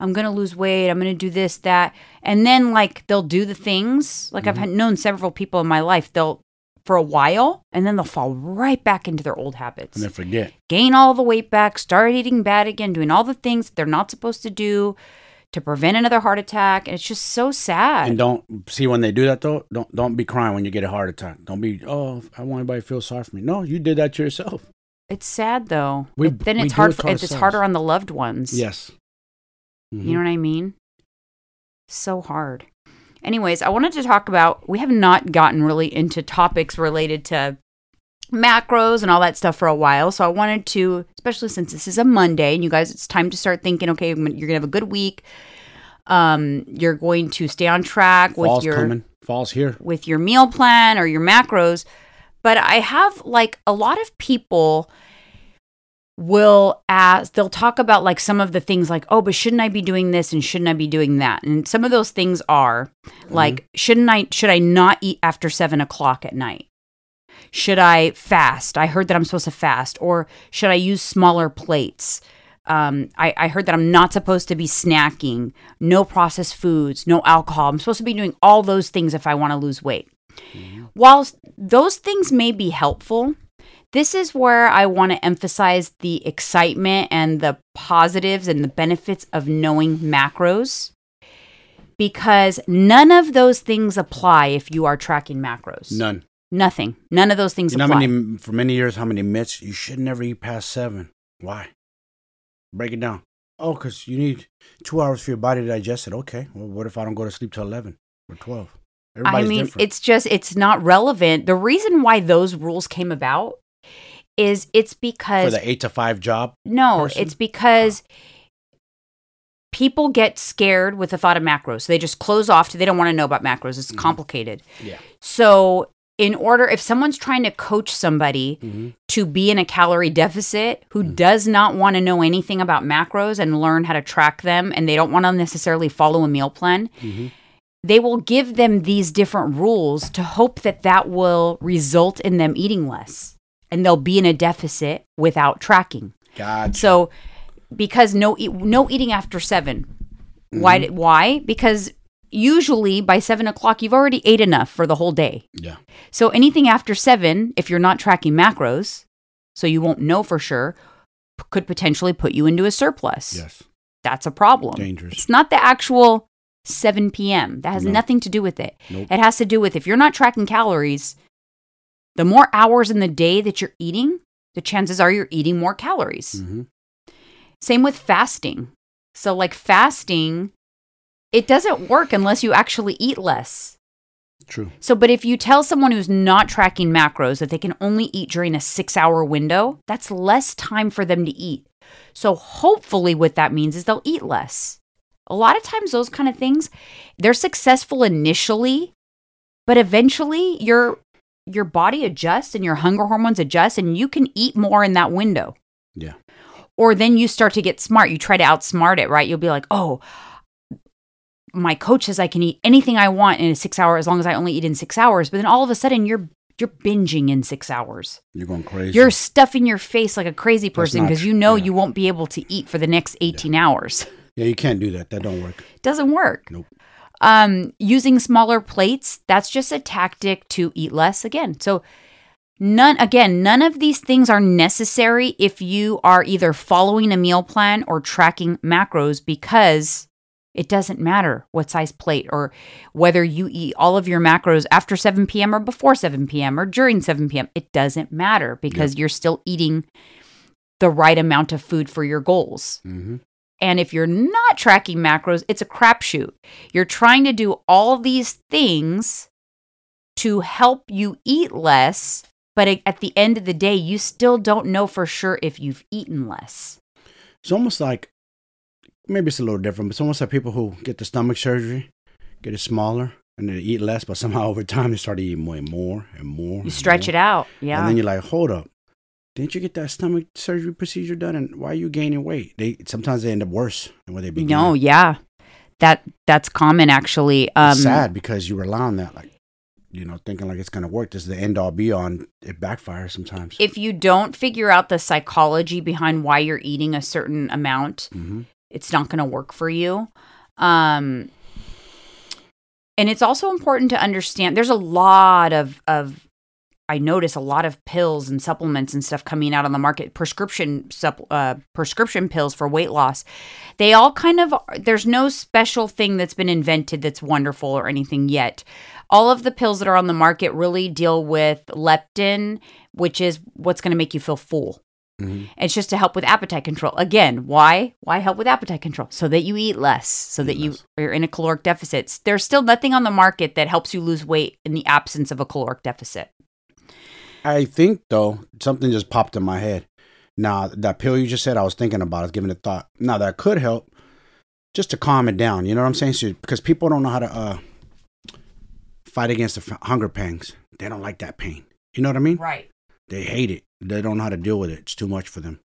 S1: i'm gonna lose weight. I'm gonna do this that. And then like they'll do the things. Like i've mm-hmm. had known several people in my life they'll for a while and then they'll fall right back into their old habits.
S2: And then forget.
S1: gain all the weight back, start eating bad again, doing all the things they're not supposed to do to prevent another heart attack. And it's just so sad.
S2: And don't see when they do that though. Don't don't be crying when you get a heart attack. Don't be oh I want anybody to feel sorry for me. No, you did that to yourself.
S1: it's sad though.
S2: We-
S1: It- then it's hard.
S2: it
S1: For, it's harder on the loved ones.
S2: Yes. Mhm.
S1: You know what I mean? So hard. Anyways, I wanted to talk about. We have not gotten really into topics related to macros and all that stuff for a while. So I wanted to, especially since this is a Monday and you guys, it's time to start thinking. Okay, you're gonna have a good week. Um, you're going to stay on track with
S2: Fall's
S1: your
S2: coming. Fall's here.
S1: with your meal plan or your macros. But I have like a lot of people will ask, they'll talk about like some of the things like, oh, but shouldn't I be doing this and shouldn't I be doing that? And some of those things are like, shouldn't I, should I not eat after seven o'clock at night? Should I fast? I heard that I'm supposed to fast. Or should I use smaller plates? Um, I, I heard that I'm not supposed to be snacking, no processed foods, no alcohol. I'm supposed to be doing all those things if I want to lose weight. While those things may be helpful, this is where I want to emphasize the excitement and the positives and the benefits of knowing macros. because none of those things apply if you are tracking macros.
S2: None.
S1: Nothing. None of those things
S2: You know
S1: apply.
S2: how many for many years how many myths you should never eat past seven. Why? Break it down. Oh, because you need two hours for your body to digest it. Okay. Well, what if I don't go to sleep till eleven or twelve?
S1: I mean,
S2: different.
S1: it's just it's not relevant. The reason why those rules came about is it's because.
S2: for the eight to five job.
S1: no,
S2: person?
S1: it's because people get scared with the thought of macros. They just close off. To, they don't want to know about macros. It's
S2: Mhm.
S1: complicated.
S2: Yeah.
S1: So, in order, if someone's trying to coach somebody
S2: Mm-hmm.
S1: to be in a calorie deficit who
S2: Mm.
S1: does not want to know anything about macros and learn how to track them, and they don't want to necessarily follow a meal plan,
S2: Mm-hmm.
S1: they will give them these different rules to hope that that will result in them eating less and they'll be in a deficit without tracking.
S2: God.
S1: So, because no no eating after 7 Why?
S2: Mm-hmm.
S1: Why? Because usually by seven o'clock you've already ate enough for the whole day.
S2: Yeah.
S1: So anything after seven, if you're not tracking macros, so you won't know for sure, p- could potentially put you into a surplus.
S2: Yes.
S1: That's a problem.
S2: Dangerous.
S1: It's not the actual 7 p.m. That has
S2: No.
S1: nothing to do with it.
S2: Nope.
S1: It has to do with if you're not tracking calories, the more hours in the day that you're eating, the chances are you're eating more calories.
S2: Mm-hmm.
S1: Same with fasting. So, like fasting, it doesn't work unless you actually eat less.
S2: True.
S1: So, but if you tell someone who's not tracking macros that they can only eat during a six hour window, that's less time for them to eat. So, hopefully, what that means is they'll eat less. A lot of times, those kind of things, they're successful initially, but eventually your your body adjusts and your hunger hormones adjust and you can eat more in that window.
S2: Yeah.
S1: Or then you start to get smart. You try to outsmart it, right? You'll be like, oh, my coach says I can eat anything I want in a six hour as long as I only eat in six hours. But then all of a sudden you're you're binging in six hours.
S2: You're going crazy.
S1: You're stuffing your face like a crazy person because you know
S2: yeah.
S1: you won't be able to eat for the next 18 hours.
S2: yeah, you can't do that. That don't work.
S1: It doesn't work.
S2: Nope.
S1: Um, using smaller plates, that's just a tactic to eat less again. So none again, none of these things are necessary if you are either following a meal plan or tracking macros because it doesn't matter what size plate or whether you eat all of your macros after 7 p.m. or before 7 p.m. or during 7 p.m. It doesn't matter because you're still eating the right amount of food for your goals.
S2: Mm-hmm.
S1: And if you're not tracking macros, it's a crapshoot. You're trying to do all these things to help you eat less, but at the end of the day, you still don't know for sure if you've eaten less.
S2: It's almost like maybe it's a little different, but it's almost like people who get the stomach surgery, get it smaller, and they eat less, but somehow over time they start eating more and more and more.
S1: You stretch it out. Yeah.
S2: And then you're like, hold up. Didn't you get that stomach surgery procedure done? And why are you gaining weight? They sometimes they end up worse than what they began.
S1: no, yeah. That that's common actually. Um
S2: it's sad because you rely on that, like you know, thinking like it's gonna work. This is the end all be on. It backfires sometimes.
S1: if you don't figure out the psychology behind why you're eating a certain amount,
S2: hmm
S1: it's not going to work for you. Um, and it's also important to understand there's a lot of of I notice a lot of pills and supplements and stuff coming out on the market prescription uh, prescription pills for weight loss. They all kind of there's no special thing that's been invented that's wonderful or anything yet. All of the pills that are on the market really deal with leptin, which is what's going to make you feel full.
S2: Hmm
S1: It's just to help with appetite control. Again, why? Why help with appetite control? So that you eat less, so
S2: Eat
S1: that you
S2: less.
S1: are in a caloric deficit. There's still nothing on the market that helps you lose weight in the absence of a caloric deficit.
S2: I think though something just popped in my head. Now that pill you just said, I was thinking about, I was giving it thought. Now that could help, just to calm it down. You know what I'm saying? So, because people don't know how to uh, fight against the f- hunger pangs. They don't like that pain. You know what I mean?
S1: Right.
S2: They hate it. They don't know how to deal with it. It's too much for them.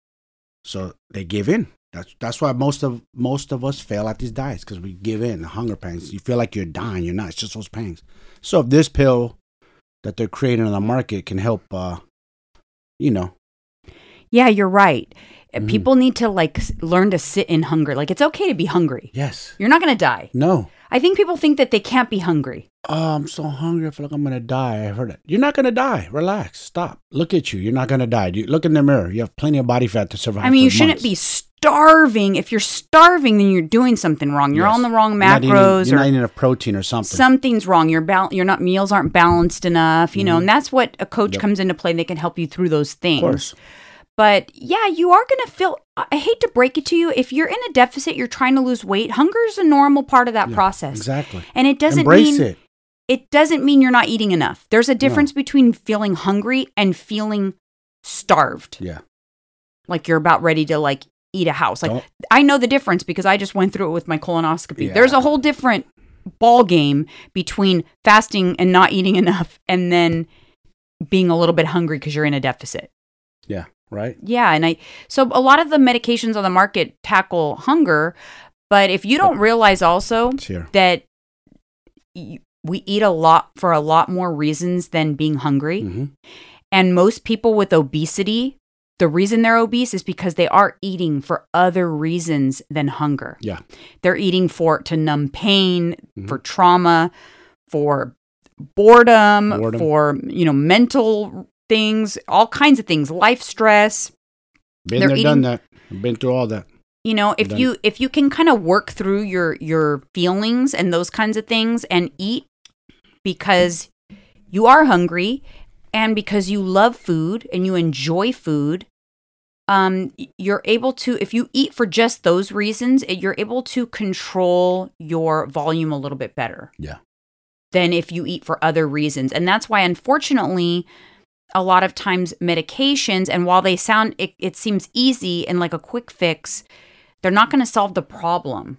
S2: So they give in. That's that's why most of most of us fail at these diets because we give in. The hunger pangs. You feel like you're dying. You're not. It's just those pangs. So if this pill that they're creating on the market can help, uh, you know,
S1: Yeah, you're right.
S2: Mhm.
S1: People need to like learn to sit in hunger. Like it's okay to be hungry.
S2: yes,
S1: You're not going to die.
S2: no.
S1: I think people think that they can't be hungry.
S2: Oh, I'm so hungry. I feel like I'm gonna die. I heard it. You're not gonna die. Relax. Stop. Look at you. You're not gonna die. You look in the mirror. You have plenty of body fat to survive.
S1: I mean, you shouldn't
S2: months.
S1: be starving, if you're starving, then you're doing something wrong. You're
S2: Yes.
S1: on the wrong
S2: You're not eating-
S1: macros
S2: You're
S1: or
S2: not eating enough protein or something.
S1: something's wrong. Your bal- you're not meals aren't balanced enough, you know, and that's what a coach
S2: Mm-hmm. Yep.
S1: comes into play. They can help you through those things. But yeah, you are going to feel. I hate to break it to you. If you're in a deficit, you're trying to lose weight. Hunger is a normal part of that process,
S2: Exactly.
S1: and it doesn't
S2: Embrace
S1: mean
S2: it.
S1: it doesn't mean you're not eating enough. There's a difference between feeling hungry and feeling starved,
S2: Yeah.
S1: like you're about ready to like eat a house. Like
S2: Don't-
S1: I know the difference because I just went through it with my colonoscopy.
S2: Yeah.
S1: There's a whole different ball game between fasting and not eating enough and then being a little bit hungry because you're in a deficit.
S2: Yeah. Right.
S1: Yeah, and I so a lot of the medications on the market tackle hunger, but if you don't realize also
S2: here.
S1: that y- we eat a lot for a lot more reasons than being hungry,
S2: hmm
S1: and most people with obesity, the reason they're obese is because they are eating for other reasons than hunger.
S2: Yeah.
S1: They're eating for to numb pain,
S2: Mhm.
S1: for trauma, for boredom,
S2: Boredom.
S1: for you know mental things, all kinds of things, life stress.
S2: Been there,
S1: eating-
S2: done that. Been through all that.
S1: you know if
S2: Done.
S1: you if you can kind of work through your your feelings and those kinds of things and eat because you are hungry and because you love food and you enjoy food um you're able to if you eat for just those reasons it- you're able to control your volume a little bit better
S2: Yeah.
S1: than if you eat for other reasons and that's why unfortunately a lot of times medications and while they sound it, it seems easy and like a quick fix they're not going to solve the problem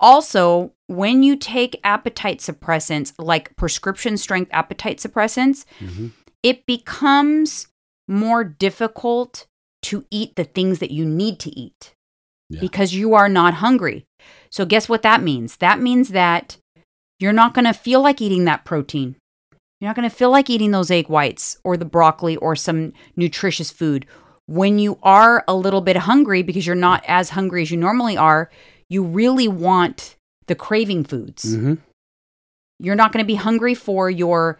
S1: also when you take appetite suppressants like prescription strength appetite suppressants
S2: hmm
S1: it becomes more difficult to eat the things that you need to eat
S2: Yeah.
S1: because you are not hungry. So, guess what that means? That means that you're not going to feel like eating that protein. You're not going to feel like eating those egg whites or the broccoli or some nutritious food. When you are a little bit hungry because you're not as hungry as you normally are, you really want the craving foods
S2: hmm
S1: you're not going to be hungry for your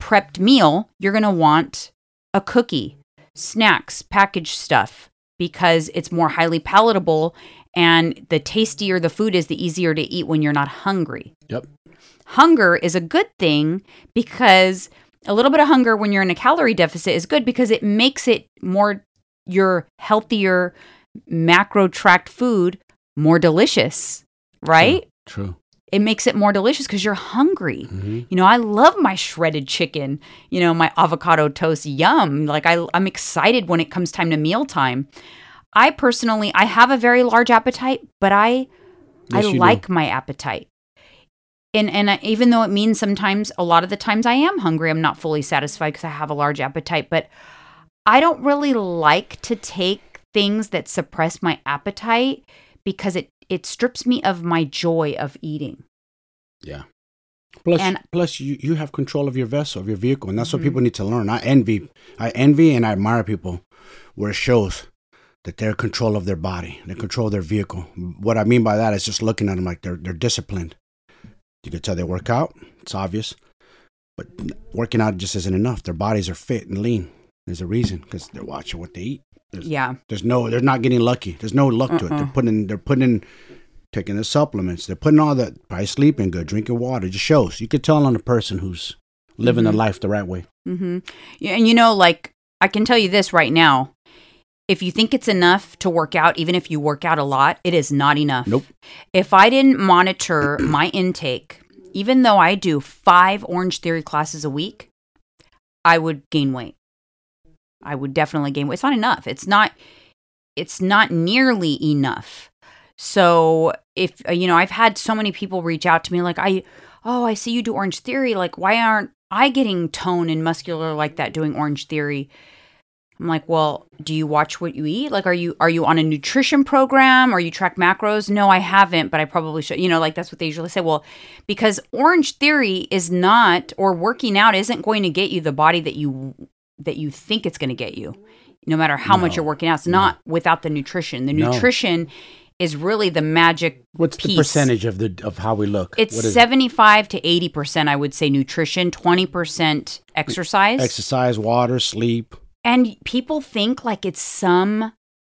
S1: prepped meal. You're going to want a cookie, snacks, packaged stuff because it's more highly palatable and the tastier the food is, the easier to eat when you're not hungry.
S2: Yep.
S1: Hunger is a good thing because a little bit of hunger when you're in a calorie deficit is good because it makes it more your healthier macro tracked food more delicious, right?
S2: True.
S1: It makes it more delicious because you're hungry.
S2: hmm
S1: You know, I love my shredded chicken, you know, my avocado toast, yum. Like I I'm excited when it comes time to mealtime. I personally I have a very large appetite, but I
S2: Yes,
S1: I
S2: you do.
S1: like my appetite. And and I, even though it means sometimes a lot of the times I am hungry, I'm not fully satisfied because I have a large appetite, but I don't really like to take things that suppress my appetite because it it strips me of my joy of eating.
S2: Yeah. Plus,
S1: And-
S2: plus, you, you have control of your vessel, of your vehicle, and that's what
S1: Mhm.
S2: people need to learn. I envy, I envy, and I admire people where it shows that they're in control of their body, they control their vehicle. What I mean by that is just looking at them like they're they're disciplined. You can tell they work out; it's obvious, but working out just isn't enough. Their bodies are fit and lean. There's a reason because they're watching what they eat. There's,
S1: Yeah.
S2: there's no, they're not getting lucky. There's no luck to it.
S1: Uh-uh.
S2: They're putting, they're putting in, taking the supplements. They're putting all that. Probably sleeping good, drinking water. It just shows. You could tell on a person who's living
S1: Mhm.
S2: their life the right way.
S1: Mm-hmm. Yeah, and you know, like I can tell you this right now: if you think it's enough to work out, even if you work out a lot, it is not enough.
S2: Nope.
S1: If I didn't monitor my intake, even though I do five Orange Theory classes a week, I would gain weight. I would definitely gain weight. It's not enough. It's not. It's not nearly enough. So if uh, you know, I've had so many people reach out to me like, I, oh, I see you do Orange Theory. Like, why aren't I getting tone and muscular like that doing Orange Theory? I'm like, well, do you watch what you eat? Like, are you are you on a nutrition program? Or you track macros? No, I haven't, but I probably should. You know, like that's what they usually say. Well, because Orange Theory is not, or working out isn't going to get you the body that you that you think it's going to get you. No matter how much you're working out, it's
S2: no.
S1: not without the nutrition. The
S2: No.
S1: nutrition is really the magic
S2: What's the percentage of the of how we look?
S1: It's
S2: it?
S1: 75 to 80%, I would say, nutrition, 20% exercise.
S2: exercise, water, sleep.
S1: And people think like it's some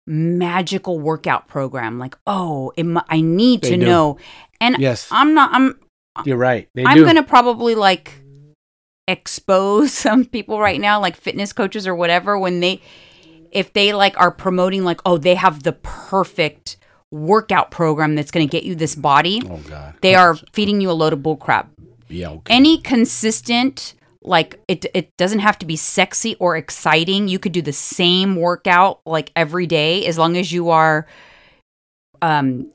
S1: magical workout program. Like, oh, it, I need
S2: They
S1: to
S2: do.
S1: know. And
S2: Yes,
S1: I'm not. I'm.
S2: you're right. They
S1: I'm
S2: do.
S1: gonna probably like expose some people right now, like fitness coaches or whatever, when they, if they like are promoting like, oh, they have the perfect workout program that's gonna get you this body.
S2: oh God,
S1: They are feeding you a load of bull crap.
S2: Yeah. Okay.
S1: Any consistent, like it, it doesn't have to be sexy or exciting. You could do the same workout like every day as long as you are, um,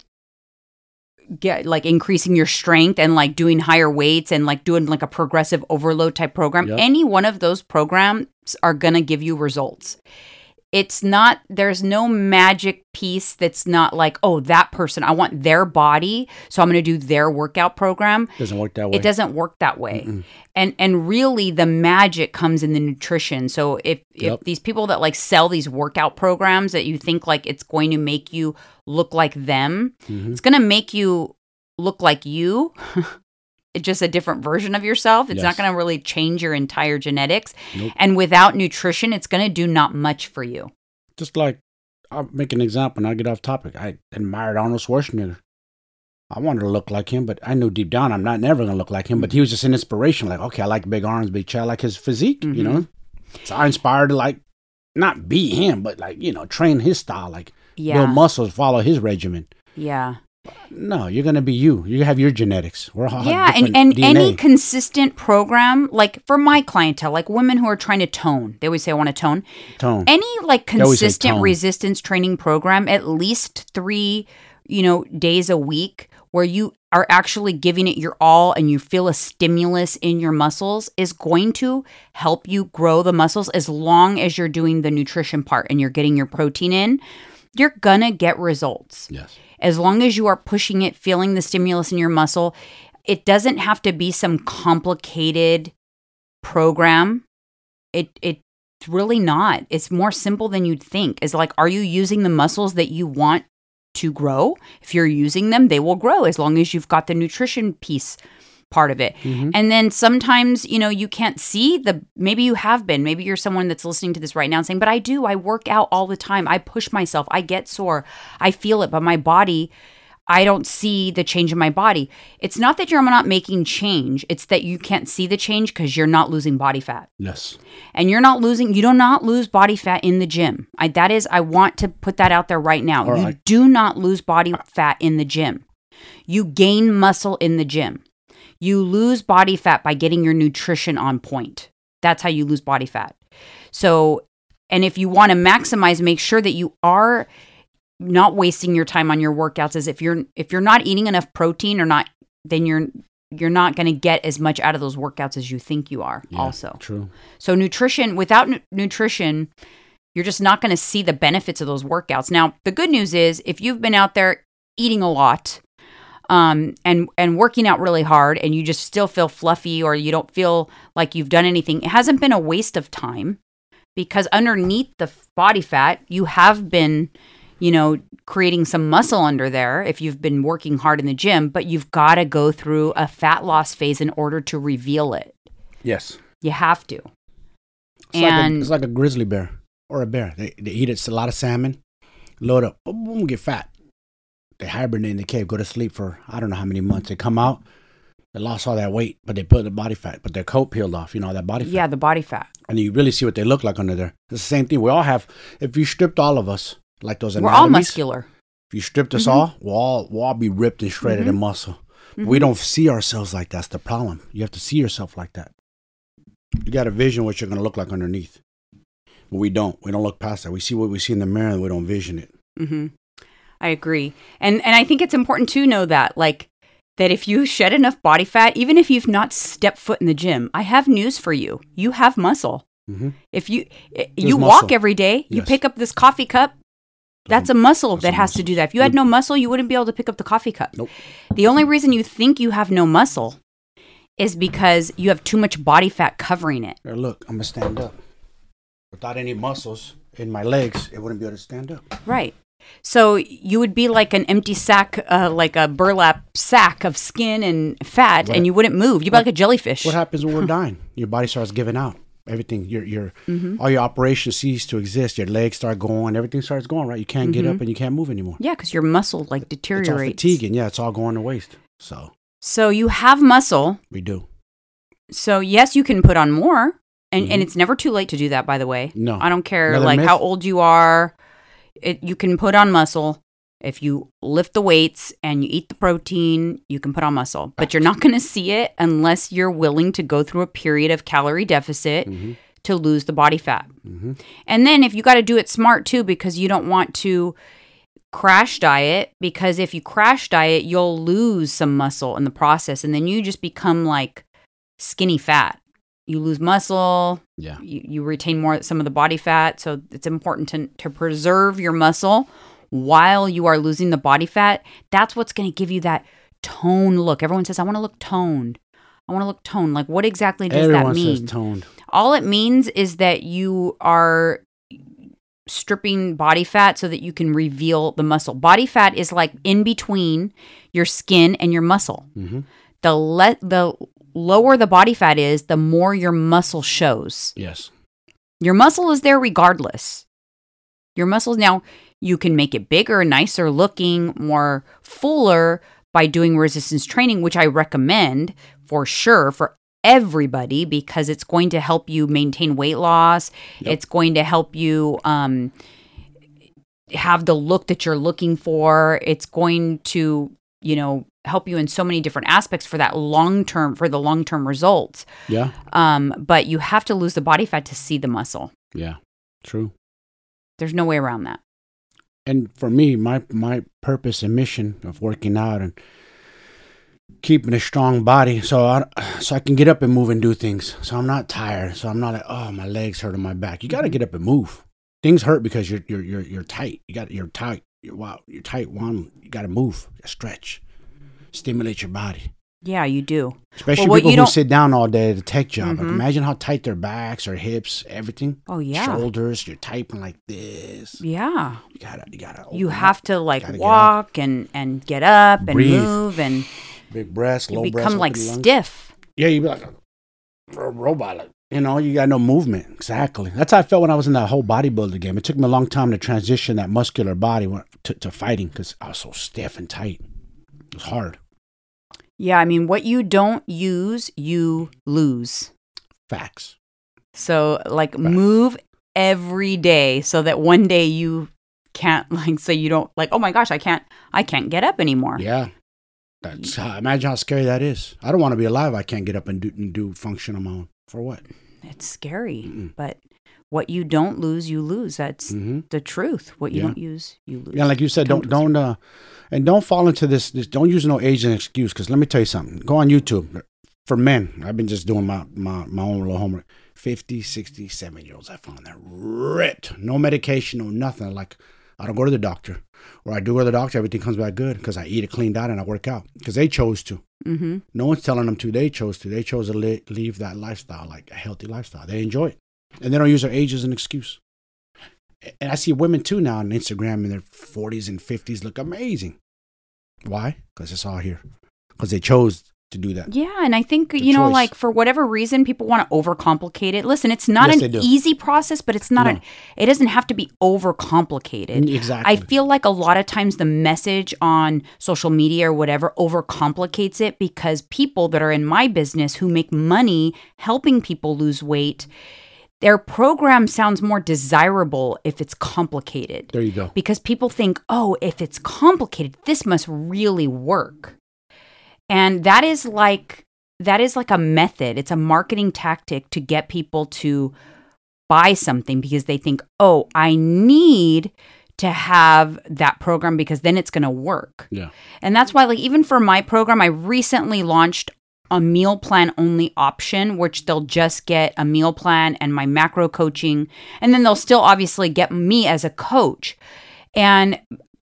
S1: get like increasing your strength and like doing higher weights and like doing like a progressive overload type program.
S2: Yep.
S1: Any one of those programs are gonna give you results. It's not, there's no magic piece that's not like, oh, that person, I want their body. So I'm going to do their workout program
S2: doesn't work that way.
S1: it doesn't work that way and and really the magic comes in the nutrition so if if
S2: Yep.
S1: these people that like sell these workout programs that you think like it's going to make you look like them
S2: Mhm.
S1: it's going to make you look like you just a different version of yourself it's not going to really change your entire genetics
S2: Nope.
S1: and without nutrition it's going to do not much for you
S2: Just like I'll make an example and I'll get off topic. I admired Arnold Schwarzenegger. I wanted to look like him, but I knew deep down I'm not never gonna look like him. But he was just an inspiration. Like, okay, I like big arms, big chest, I like his physique, you know. Mm-hmm. So I inspired to like not be him, but like, you know, train his style, like
S1: yeah
S2: build muscles, follow his regimen.
S1: yeah
S2: No, you're gonna be you. You have your genetics. We're all
S1: yeah and, and
S2: DNA.
S1: any consistent program like for my clientele like women who are trying to tone they always say i want to tone
S2: tone.
S1: any like consistent resistance training program at least three you know days a week where you are actually giving it your all and you feel a stimulus in your muscles is going to help you grow the muscles as long as you're doing the nutrition part and you're getting your protein in you're gonna get results
S2: yes.
S1: As long as you are pushing it, feeling the stimulus in your muscle, it doesn't have to be some complicated program. It it's really not. It's more simple than you'd think. It's like, are you using the muscles that you want to grow? If you're using them, they will grow as long as you've got the nutrition piece part of it.
S2: Mhm.
S1: And then sometimes, you know, you can't see the maybe you have been. Maybe you're someone that's listening to this right now and saying, "But I do. I work out all the time. I push myself. I get sore. I feel it, but my body I don't see the change in my body. It's not that you're not making change. It's that you can't see the change because you're not losing body fat.
S2: Yes.
S1: And you're not losing, you do not lose body fat in the gym. I, that is, I want to put that out there right now.
S2: All
S1: you
S2: right.
S1: do not lose body fat in the gym. You gain muscle in the gym. You lose body fat by getting your nutrition on point. That's how you lose body fat. So, and if you want to maximize, make sure that you are not wasting your time on your workouts as if you're if you're not eating enough protein or not then you're you're not going to get as much out of those workouts as you think you are
S2: Yeah,
S1: also
S2: True.
S1: so nutrition without nu- nutrition you're just not going to see the benefits of those workouts now the good news is if you've been out there eating a lot um, and and working out really hard and you just still feel fluffy or you don't feel like you've done anything it hasn't been a waste of time because underneath the body fat you have been you know creating some muscle under there if you've been working hard in the gym but you've got to go through a fat loss phase in order to reveal it
S2: Yes.
S1: you have to
S2: It's like a,
S1: And-
S2: it's like a grizzly bear or a bear. They, they eat a lot of salmon, load up, boom, boom, get fat. They hibernate in the cave, go to sleep for I don't know how many months. They come out, they lost all that weight, but they put the body fat, but their coat peeled off, you know, that body fat.
S1: yeah the body fat
S2: And you really see what they look like under there. It's the same thing. We all have, if you stripped all of us, like those
S1: we're all muscular
S2: if you stripped us
S1: Mhm.
S2: all, we'll all, we'll all be ripped and shredded
S1: Mhm.
S2: in muscle.
S1: Mhm.
S2: We don't see ourselves like that's the problem. You have to see yourself like that. You got to vision what you're going to look like underneath. But we don't. We don't look past that. We see what we see in the mirror and we don't vision it.
S1: I agree, and and I think it's important to know that, like, that if you shed enough body fat, even if you've not stepped foot in the gym, I have news for you: you have muscle.
S2: Mm-hmm.
S1: If you eh, you
S2: There's
S1: walk
S2: muscle.
S1: every day, you
S2: Yes.
S1: pick up this coffee cup. That's a muscle
S2: that's
S1: that
S2: a
S1: has to do that. If you had no muscle, you wouldn't be able to pick up the coffee cup.
S2: Nope.
S1: The only reason you think you have no muscle is because you have too much body fat covering it.
S2: Here, look, I'm to stand up. Without any muscles in my legs, it wouldn't be able to stand up.
S1: Right. So you would be like an empty sack, uh, like a burlap sack of skin and fat,
S2: What-
S1: and you wouldn't move. You'd be like a jellyfish.
S2: What happens when we're dying? Your body starts giving out. Everything your your
S1: Mm-hmm.
S2: all your operations cease to exist. Your legs start going. Everything starts going right. You can't get up and you can't move anymore.
S1: Yeah, because your muscle like
S2: It's all
S1: deteriorates.
S2: fatiguing. Yeah, it's all going to waste. So
S1: So you have muscle.
S2: we do.
S1: So yes, you can put on more, and
S2: Mhm.
S1: and it's never too late to do that. By the way,
S2: No.
S1: I don't care
S2: Another
S1: like
S2: myth?
S1: how old you are. It you can put on muscle if you lift the weights and you eat the protein. You can put on muscle, but you're not going to see it unless you're willing to go through a period of calorie deficit
S2: hmm
S1: to lose the body fat.
S2: hmm
S1: And then if you got to do it smart too, because you don't want to crash diet, because if you crash diet, you'll lose some muscle in the process. And then you just become like skinny fat. You lose muscle,
S2: Yeah.
S1: you, you retain more some of the body fat. So it's important to, to preserve your muscle while you are losing the body fat. That's what's going to give you that tone look. Everyone says, I want to look toned. I want to look toned. Like, what exactly does
S2: Everyone
S1: that mean?
S2: says toned.
S1: All it means is that you are stripping body fat so that you can reveal the muscle. Body fat is like in between your skin and your muscle.
S2: hmm
S1: The le- the lower the body fat is, the more your muscle shows.
S2: Yes.
S1: Your muscle is there regardless. Your muscles now you can make it bigger, nicer looking, more fuller by doing resistance training, which I recommend for sure for everybody because it's going to help you maintain weight loss.
S2: Yep.
S1: It's going to help you um, have the look that you're looking for. It's going to, you know, help you in so many different aspects for that long term for the long term results.
S2: Yeah.
S1: Um, but you have to lose the body fat to see the muscle.
S2: Yeah. True.
S1: There's no way around that.
S2: and for me, my my purpose and mission of working out and keeping a strong body, so I so I can get up and move and do things. So I'm not tired. So I'm not like, oh, my legs hurt on my back. You got to get up and move. Things hurt because you're you're you're you're tight. You got you're tight. You're wow. You're tight. One, you got to move, stretch, stimulate your body.
S1: Yeah, you do.
S2: Especially
S1: what
S2: people
S1: you
S2: who sit down all day at a tech job. Like
S1: Mhm.
S2: imagine how tight their backs or hips, everything.
S1: Oh yeah.
S2: Shoulders. You're typing like this.
S1: Yeah.
S2: You gotta. You gotta.
S1: You
S2: open up.
S1: have to like walk and and get up and
S2: Breathe.
S1: move and
S2: big breasts,
S1: you
S2: low breasts.
S1: become like stiff.
S2: Yeah, you'd be like a, a robot. Like, you know, you got no movement. Exactly. That's how I felt when I was in that whole bodybuilder game. It took me a long time to transition that muscular body to, to fighting because I was so stiff and tight. It was hard.
S1: Yeah, I mean what you don't use, you lose.
S2: Facts.
S1: So like move every day so that one day you can't like so you don't like oh my gosh, I can't I can't get up anymore.
S2: Yeah. That's how, imagine how scary that is. I don't want to be alive. I can't get up and do, and do function on my own. For what?
S1: It's scary.
S2: Mm-mm.
S1: But what you don't lose, you lose. That's
S2: Mm-hmm.
S1: the truth. What you
S2: Yeah.
S1: don't use, you lose.
S2: Yeah, like you said, don't
S1: Don't
S2: don't uh, and don't fall into this. this don't use no age as excuse. Because let me tell you something. Go on YouTube for men. I've been just doing my my, my own little homework. 50, 60, 70 year olds. I found that ripped. No medication, no nothing. Like I don't go to the doctor, or I do go to the doctor. Everything comes back good because I eat a clean diet and I work out because they chose to.
S1: mm-hmm.
S2: No one's telling them to. They chose to. They chose to li- leave that lifestyle, like a healthy lifestyle. They enjoy it, and they don't use their age as an excuse. And I see women too now on Instagram in their forties and fifties look amazing. Why? Because it's all here. Because they chose to do that.
S1: Yeah, and I think you know,
S2: choice.
S1: like for whatever reason, people want to overcomplicate it. Listen, it's not
S2: Yes,
S1: an easy process, but it's not
S2: No.
S1: an. It doesn't have to be overcomplicated.
S2: Exactly.
S1: I feel like a lot of times the message on social media or whatever overcomplicates it because people that are in my business who make money helping people lose weight, their program sounds more desirable if it's complicated
S2: there you go.
S1: because people think, oh, if it's complicated, this must really work. And that is like that is like a method. It's a marketing tactic to get people to buy something because they think, "Oh, I need to have that program because then it's going to work."
S2: Yeah.
S1: And that's why like even for my program, I recently launched a meal plan only option, which they'll just get a meal plan and my macro coaching. And then they'll still obviously get me as a coach. And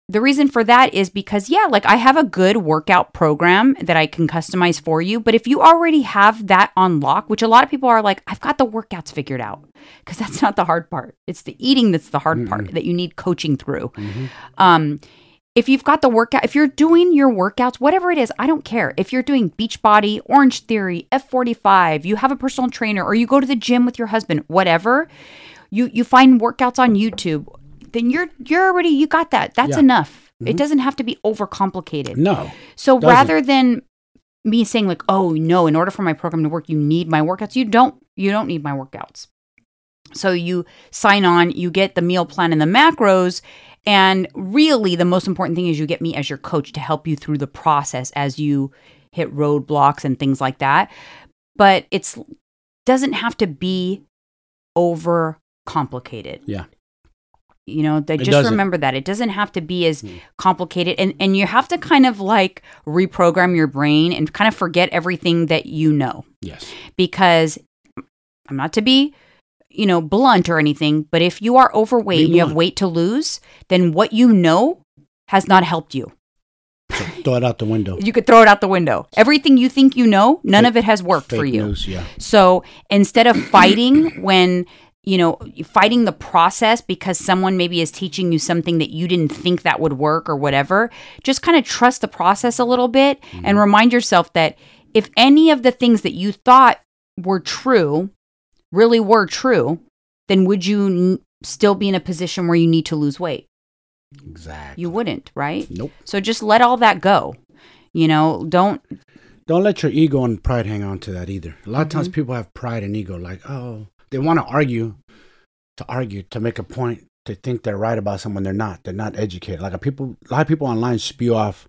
S1: the reason for that is because, yeah, like I have a good workout program that I can customize for you. But if you already have that on lock, which a lot of people are like, I've got the workouts figured out, because that's not the hard part. It's the eating that's the hard part that you need coaching through.
S2: Mhm.
S1: Um, if you've got the workout, if you're doing your workouts, whatever it is, I don't care. If you're doing Beachbody, Orange Theory, F45, you have a personal trainer, or you go to the gym with your husband, whatever, you you find workouts on YouTube, then you're you're already you got that. That's
S2: Yeah.
S1: enough.
S2: Mhm.
S1: It doesn't have to be overcomplicated.
S2: No.
S1: So
S2: Doesn't.
S1: rather than me saying like, "Oh no, in order for my program to work, you need my workouts," you don't. You don't need my workouts. So you sign on, you get the meal plan and the macros, and really the most important thing is you get me as your coach to help you through the process as you hit roadblocks and things like that. But it's doesn't have to be over complicated.
S2: Yeah.
S1: You know, they just remember that it doesn't have to be as
S2: Mm.
S1: complicated and and you have to kind of like reprogram your brain and kind of forget everything that you know
S2: Yes.
S1: because I'm not to be you know blunt or anything but if you are overweight and you have weight to lose then what you know has not helped you
S2: So throw it out the window.
S1: you could throw it out the window everything you think you know none
S2: Fake-
S1: of it has worked for you
S2: news. Yeah.
S1: so instead of fighting when you know fighting the process because someone maybe is teaching you something that you didn't think that would work or whatever, just kind of trust the process a little bit and remind yourself that if any of the things that you thought were true really were true, then would you n- still be in a position where you need to lose weight?
S2: Exactly.
S1: You wouldn't, right?
S2: Nope.
S1: So just let all that go. You know, don't
S2: Don't let your ego and pride hang on to that either. A lot of
S1: Mm-hmm.
S2: times people have pride and ego, like, oh, they want to argue, to argue, to make a point, to think they're right about someone they're not. They're not educated. Like a people, a lot of people online spew off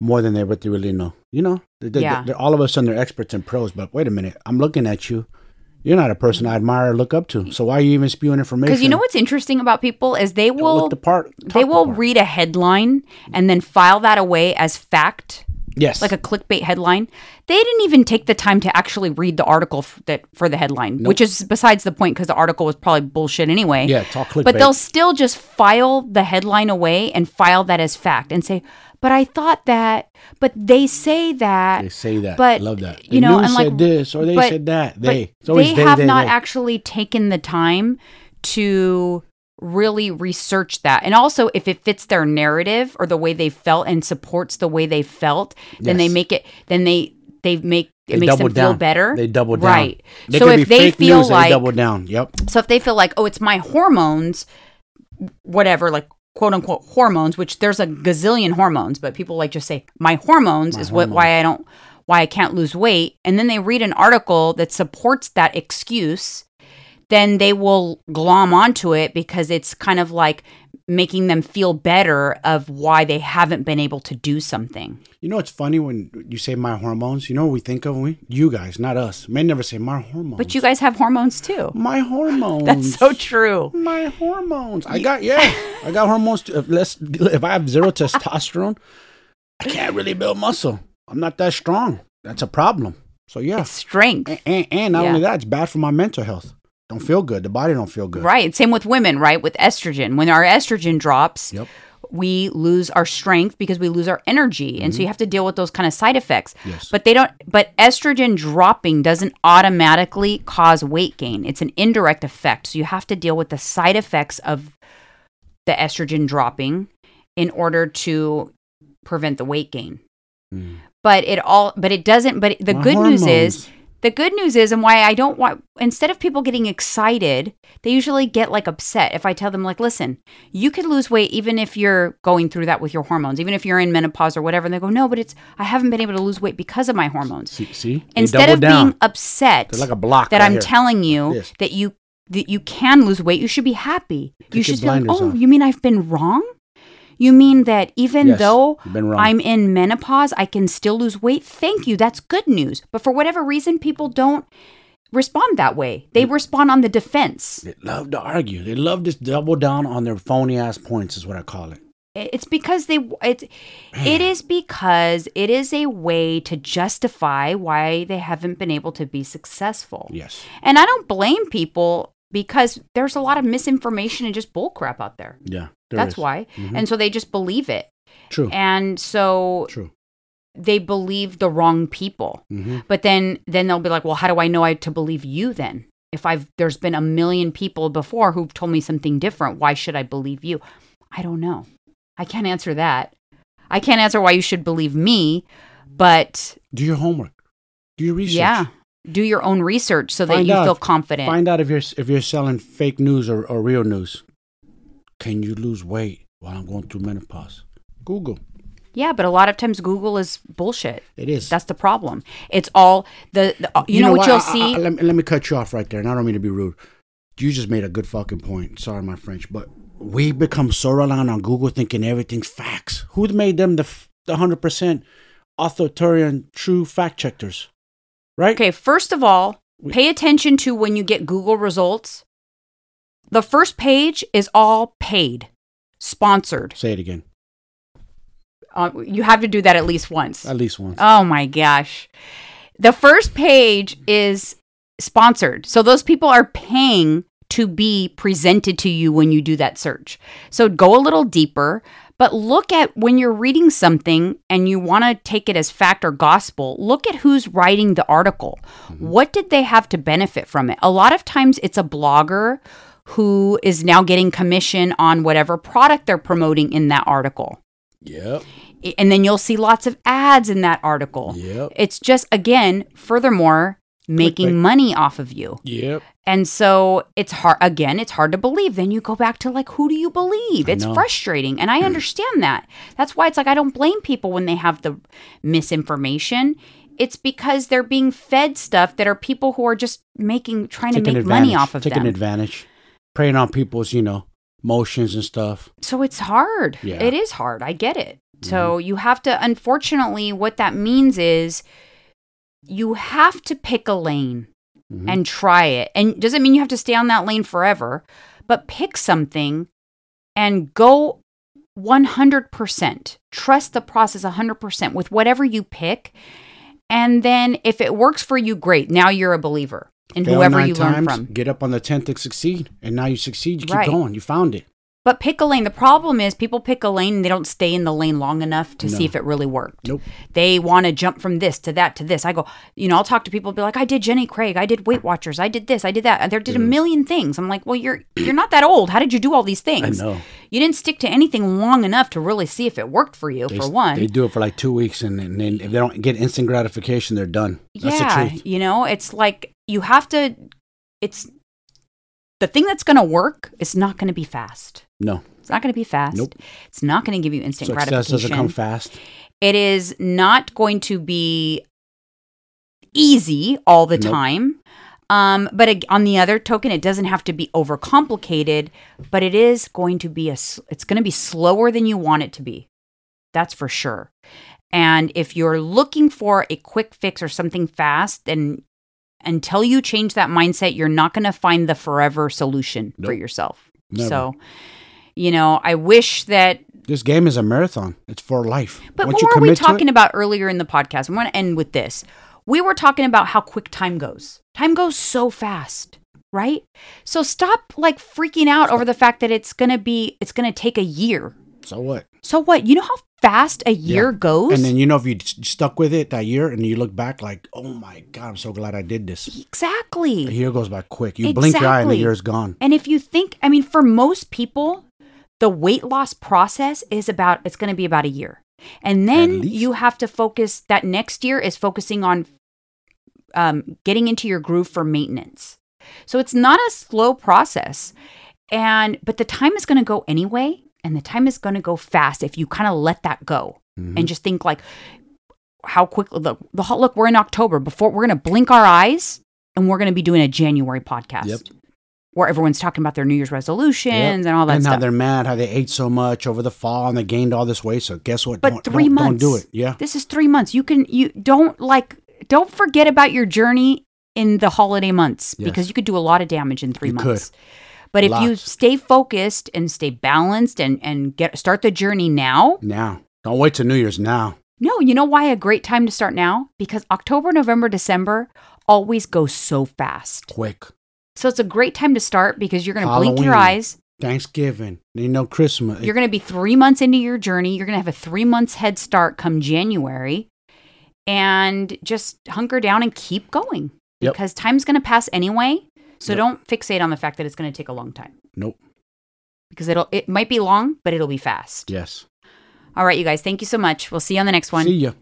S2: more than they what they really know. You know, they, they,
S1: Yeah.
S2: they're, all of a sudden they're experts and pros. But wait a minute, I'm looking at you. You're not a person I admire or look up to. So why are you even spewing information?
S1: because you know what's interesting about people is they will
S2: the part.
S1: they
S2: the
S1: will
S2: part.
S1: read a headline and then file that away as fact
S2: Yes.
S1: like a clickbait headline they didn't even take the time to actually read the article f- that for the headline
S2: Nope.
S1: which is besides the point because the article was probably bullshit anyway
S2: yeah, it's all clickbait.
S1: but they'll still just file the headline away and file that as fact and say but i thought that but they say that
S2: They say that.
S1: but,
S2: Love that.
S1: you know, and, like,
S2: said this or they
S1: but-
S2: said that. They.
S1: They
S2: they,
S1: have
S2: they,
S1: not actually taken the time to really research that and also if it fits their narrative or the way they felt and supports the way they felt then they make it then they they make it
S2: They
S1: makes them
S2: double
S1: feel
S2: down.
S1: better
S2: They double down.
S1: right
S2: They
S1: so if they feel
S2: news,
S1: like
S2: they double down. Yep.
S1: so if they feel like oh it's my hormones whatever like quote unquote hormones which there's a gazillion hormones but people like just say my hormones
S2: My
S1: is what why i don't why i can't lose weight and then they read an article that supports that excuse then they will glom onto it because it's kind of like making them feel better of why they haven't been able to do something
S2: You know, it's funny when you say my hormones. You know what we think of? We, you guys, not us. Men never say my hormones.
S1: but you guys have hormones too
S2: my hormones.
S1: that's so true
S2: My hormones. I got yeah. I got hormones. Too. If less, if I have zero testosterone, I can't really build muscle. I'm not that strong. That's a problem. So yeah,
S1: it's strength
S2: and, and, and not
S1: Yeah.
S2: only that, it's bad for my mental health. Don't feel good. The body don't feel good.
S1: Right. Same with women, right? With estrogen. When our estrogen drops,
S2: Yep.
S1: we lose our strength because we lose our energy. And so you have to deal with those kind of side effects.
S2: Mm-hmm. Yes.
S1: But they don't but estrogen dropping doesn't automatically cause weight gain. It's an indirect effect. So you have to deal with the side effects of the estrogen dropping in order to prevent the weight gain.
S2: Mm.
S1: But it all but it doesn't but the
S2: My
S1: good news is
S2: hormones.
S1: The good news is, and why I don't want, instead of people getting excited, they usually get like upset if I tell them, like, listen, you could lose weight even if you're going through that with your hormones, even if you're in menopause or whatever. And they go, no, but it's, I haven't been able to lose weight because of my hormones.
S2: See, see?
S1: Instead of
S2: down.
S1: being upset
S2: They're like a block
S1: that
S2: right
S1: I'm
S2: here.
S1: telling you
S2: Yes.
S1: that you, that you can lose weight, you should be happy. You
S2: your
S1: should be like,
S2: blinders
S1: oh,
S2: off.
S1: you mean I've been wrong? You mean that even
S2: Yes,
S1: though
S2: you've been wrong.
S1: I'm in menopause, I can still lose weight? Thank you. That's good news. But for whatever reason, people don't respond that way. They respond on the defense.
S2: They love to argue. They love to double down on their phony ass points, is what I call it.
S1: It's because they it's it is because it is a way to justify why they haven't been able to be successful.
S2: Yes.
S1: And I don't blame people because there's a lot of misinformation and just bullcrap out there.
S2: Yeah. there
S1: That's
S2: is.
S1: why.
S2: Mhm.
S1: And so they just believe it.
S2: True.
S1: And so
S2: True.
S1: they believe the wrong people.
S2: hmm
S1: But then then they'll be like, "Well, how do I know I to believe you then? If I've there's been a million people before who've told me something different, why should I believe you?" I don't know. I can't answer that. I can't answer why you should believe me, but
S2: Do your homework. Do your research.
S1: yeah, do your own research so that
S2: Find
S1: you
S2: out-
S1: feel confident.
S2: Find out if you're if you're selling fake news or, or real news. Can you lose weight while I'm going through menopause? Google.
S1: yeah, but a lot of times Google is bullshit.
S2: It is.
S1: That's the problem. It's all the, the uh, you, know, what, you'll
S2: I- I-
S1: see.
S2: I- let, me, let me cut you off right there, and I don't mean to be rude. You just made a good fucking point. Sorry, my French, but we become so reliant on Google, thinking everything's facts. Who made them the the hundred percent authoritarian, true fact checkers? Right?
S1: Okay, first of all, pay attention to when you get Google results. The first page is all paid, sponsored.
S2: Say it again.
S1: Uh, you have to do that at least once.
S2: At least once.
S1: Oh my gosh. The first page is sponsored. So those people are paying to be presented to you when you do that search. So go a little deeper, but look at when you're reading something and you want to take it as fact or gospel, look at who's writing the article. Mm-hmm. What did they have to benefit from it? A lot of times it's a blogger who is now getting commission on whatever product they're promoting in that article.
S2: Yep.
S1: And then you'll see lots of ads in that article.
S2: Yep.
S1: It's just, again, furthermore, making
S2: Clickbait.
S1: money off of you.
S2: Yep.
S1: And so it's hard, again, it's hard to believe. Then you go back to like, who do you believe?
S2: I
S1: It's
S2: know.
S1: frustrating. And I mm. understand that. That's why it's like, I don't blame people when they have the misinformation. It's because they're being fed stuff that are people who are just making, trying to make money off of
S2: Taking
S1: them.
S2: advantage. Preying on people's, you know, motions and stuff.
S1: So it's hard.
S2: Yeah.
S1: It is hard. I get it. So mm-hmm. you have to, unfortunately, what that means is you have to pick a lane
S2: Mhm.
S1: and try it. And doesn't mean you have to stay on that lane forever, but pick something and go 100%. Trust the process 100% with whatever you pick. And then if it works for you, great. Now you're a believer in
S2: Fail
S1: whoever you learn from.
S2: Get up on the tenth and succeed, and now you succeed. You keep
S1: Right.
S2: going. You found it.
S1: But pick a lane. The problem is people pick a lane and they don't stay in the lane long enough to see if it really worked.
S2: Nope.
S1: They want to jump from this to that to this. I go, you know, I'll talk to people be like, I did Jenny Craig, I did Weight Watchers, I did this, I did that. And they did a million things. I'm like, well, you're you're not that old. How did you do all these things?
S2: I know.
S1: You didn't stick to anything long enough to really see if it worked for you,
S2: They,
S1: for one.
S2: they do it for like two weeks, and, and then if they don't get instant gratification, they're done. That's
S1: yeah,
S2: the truth.
S1: you know, it's like you have to. It's the thing that's going to work. Is not going to be fast.
S2: No,
S1: It's not going to be fast.
S2: Nope.
S1: It's not going to give you instant
S2: success
S1: gratification.
S2: doesn't come fast.
S1: It is not going to be easy all the
S2: Nope.
S1: time. Um, but on the other token, it doesn't have to be overcomplicated, but it is going to be a, it's going to be slower than you want it to be. That's for sure. And if you're looking for a quick fix or something fast, then until you change that mindset, you're not going to find the forever solution for yourself.
S2: Never.
S1: So, you know, I wish that
S2: This game is a marathon. It's for life.
S1: but
S2: Once
S1: what were we
S2: to it-
S1: talking about earlier in the podcast? I want to end with this. We were talking about how quick time goes. Time goes so fast, right? So stop like freaking out over the fact that it's going to be, it's going to take a year.
S2: So what?
S1: So what? You know how fast a year
S2: Yeah.
S1: goes?
S2: And then you know if you s- stuck with it that year, and you look back like, oh my god, I'm so glad I did this.
S1: Exactly.
S2: A year goes by quick. You blink your eye, and the year's gone.
S1: And if you think, I mean, for most people, the weight loss process is about, it's going to be about a year. And then you have to focus, that next year is focusing on um, getting into your groove for maintenance. So it's not a slow process. And, but the time is going to go anyway. And the time is going to go fast if you kind of let that go
S2: Mhm.
S1: and just think like, how quickly, look, the, whole- look, we're in October. Before we're going to blink our eyes and we're going to be doing a January podcast
S2: Yep.
S1: where everyone's talking about their New Year's resolutions and all that
S2: and how they're mad, how they ate so much over the fall, and they gained all this weight. So guess what?
S1: But
S2: don't,
S1: 3
S2: don't,
S1: months.
S2: Don't do it. Yeah.
S1: This is three months. You can you don't like don't forget about your journey in the holiday months
S2: Yes.
S1: because you could do a lot of damage in three
S2: You could.
S1: But if you stay focused and stay balanced and and get start the journey now,
S2: Now, don't wait till New Year's. Now,
S1: no, you know why a great time to start now? Because October, November, December always go so fast.
S2: quick.
S1: So it's a great time to start because you're going to blink your eyes.
S2: Thanksgiving. You know, Christmas.
S1: You're going to be three months into your journey. You're going to have a three months head start come January and just hunker down and keep going
S2: Yep.
S1: because time's going to pass anyway. So don't fixate on the fact that it's going to take a long time
S2: Nope.
S1: because it'll, it might be long, but it'll be fast.
S2: Yes.
S1: All right, you guys. Thank you so much. We'll see you on the next one.
S2: See ya.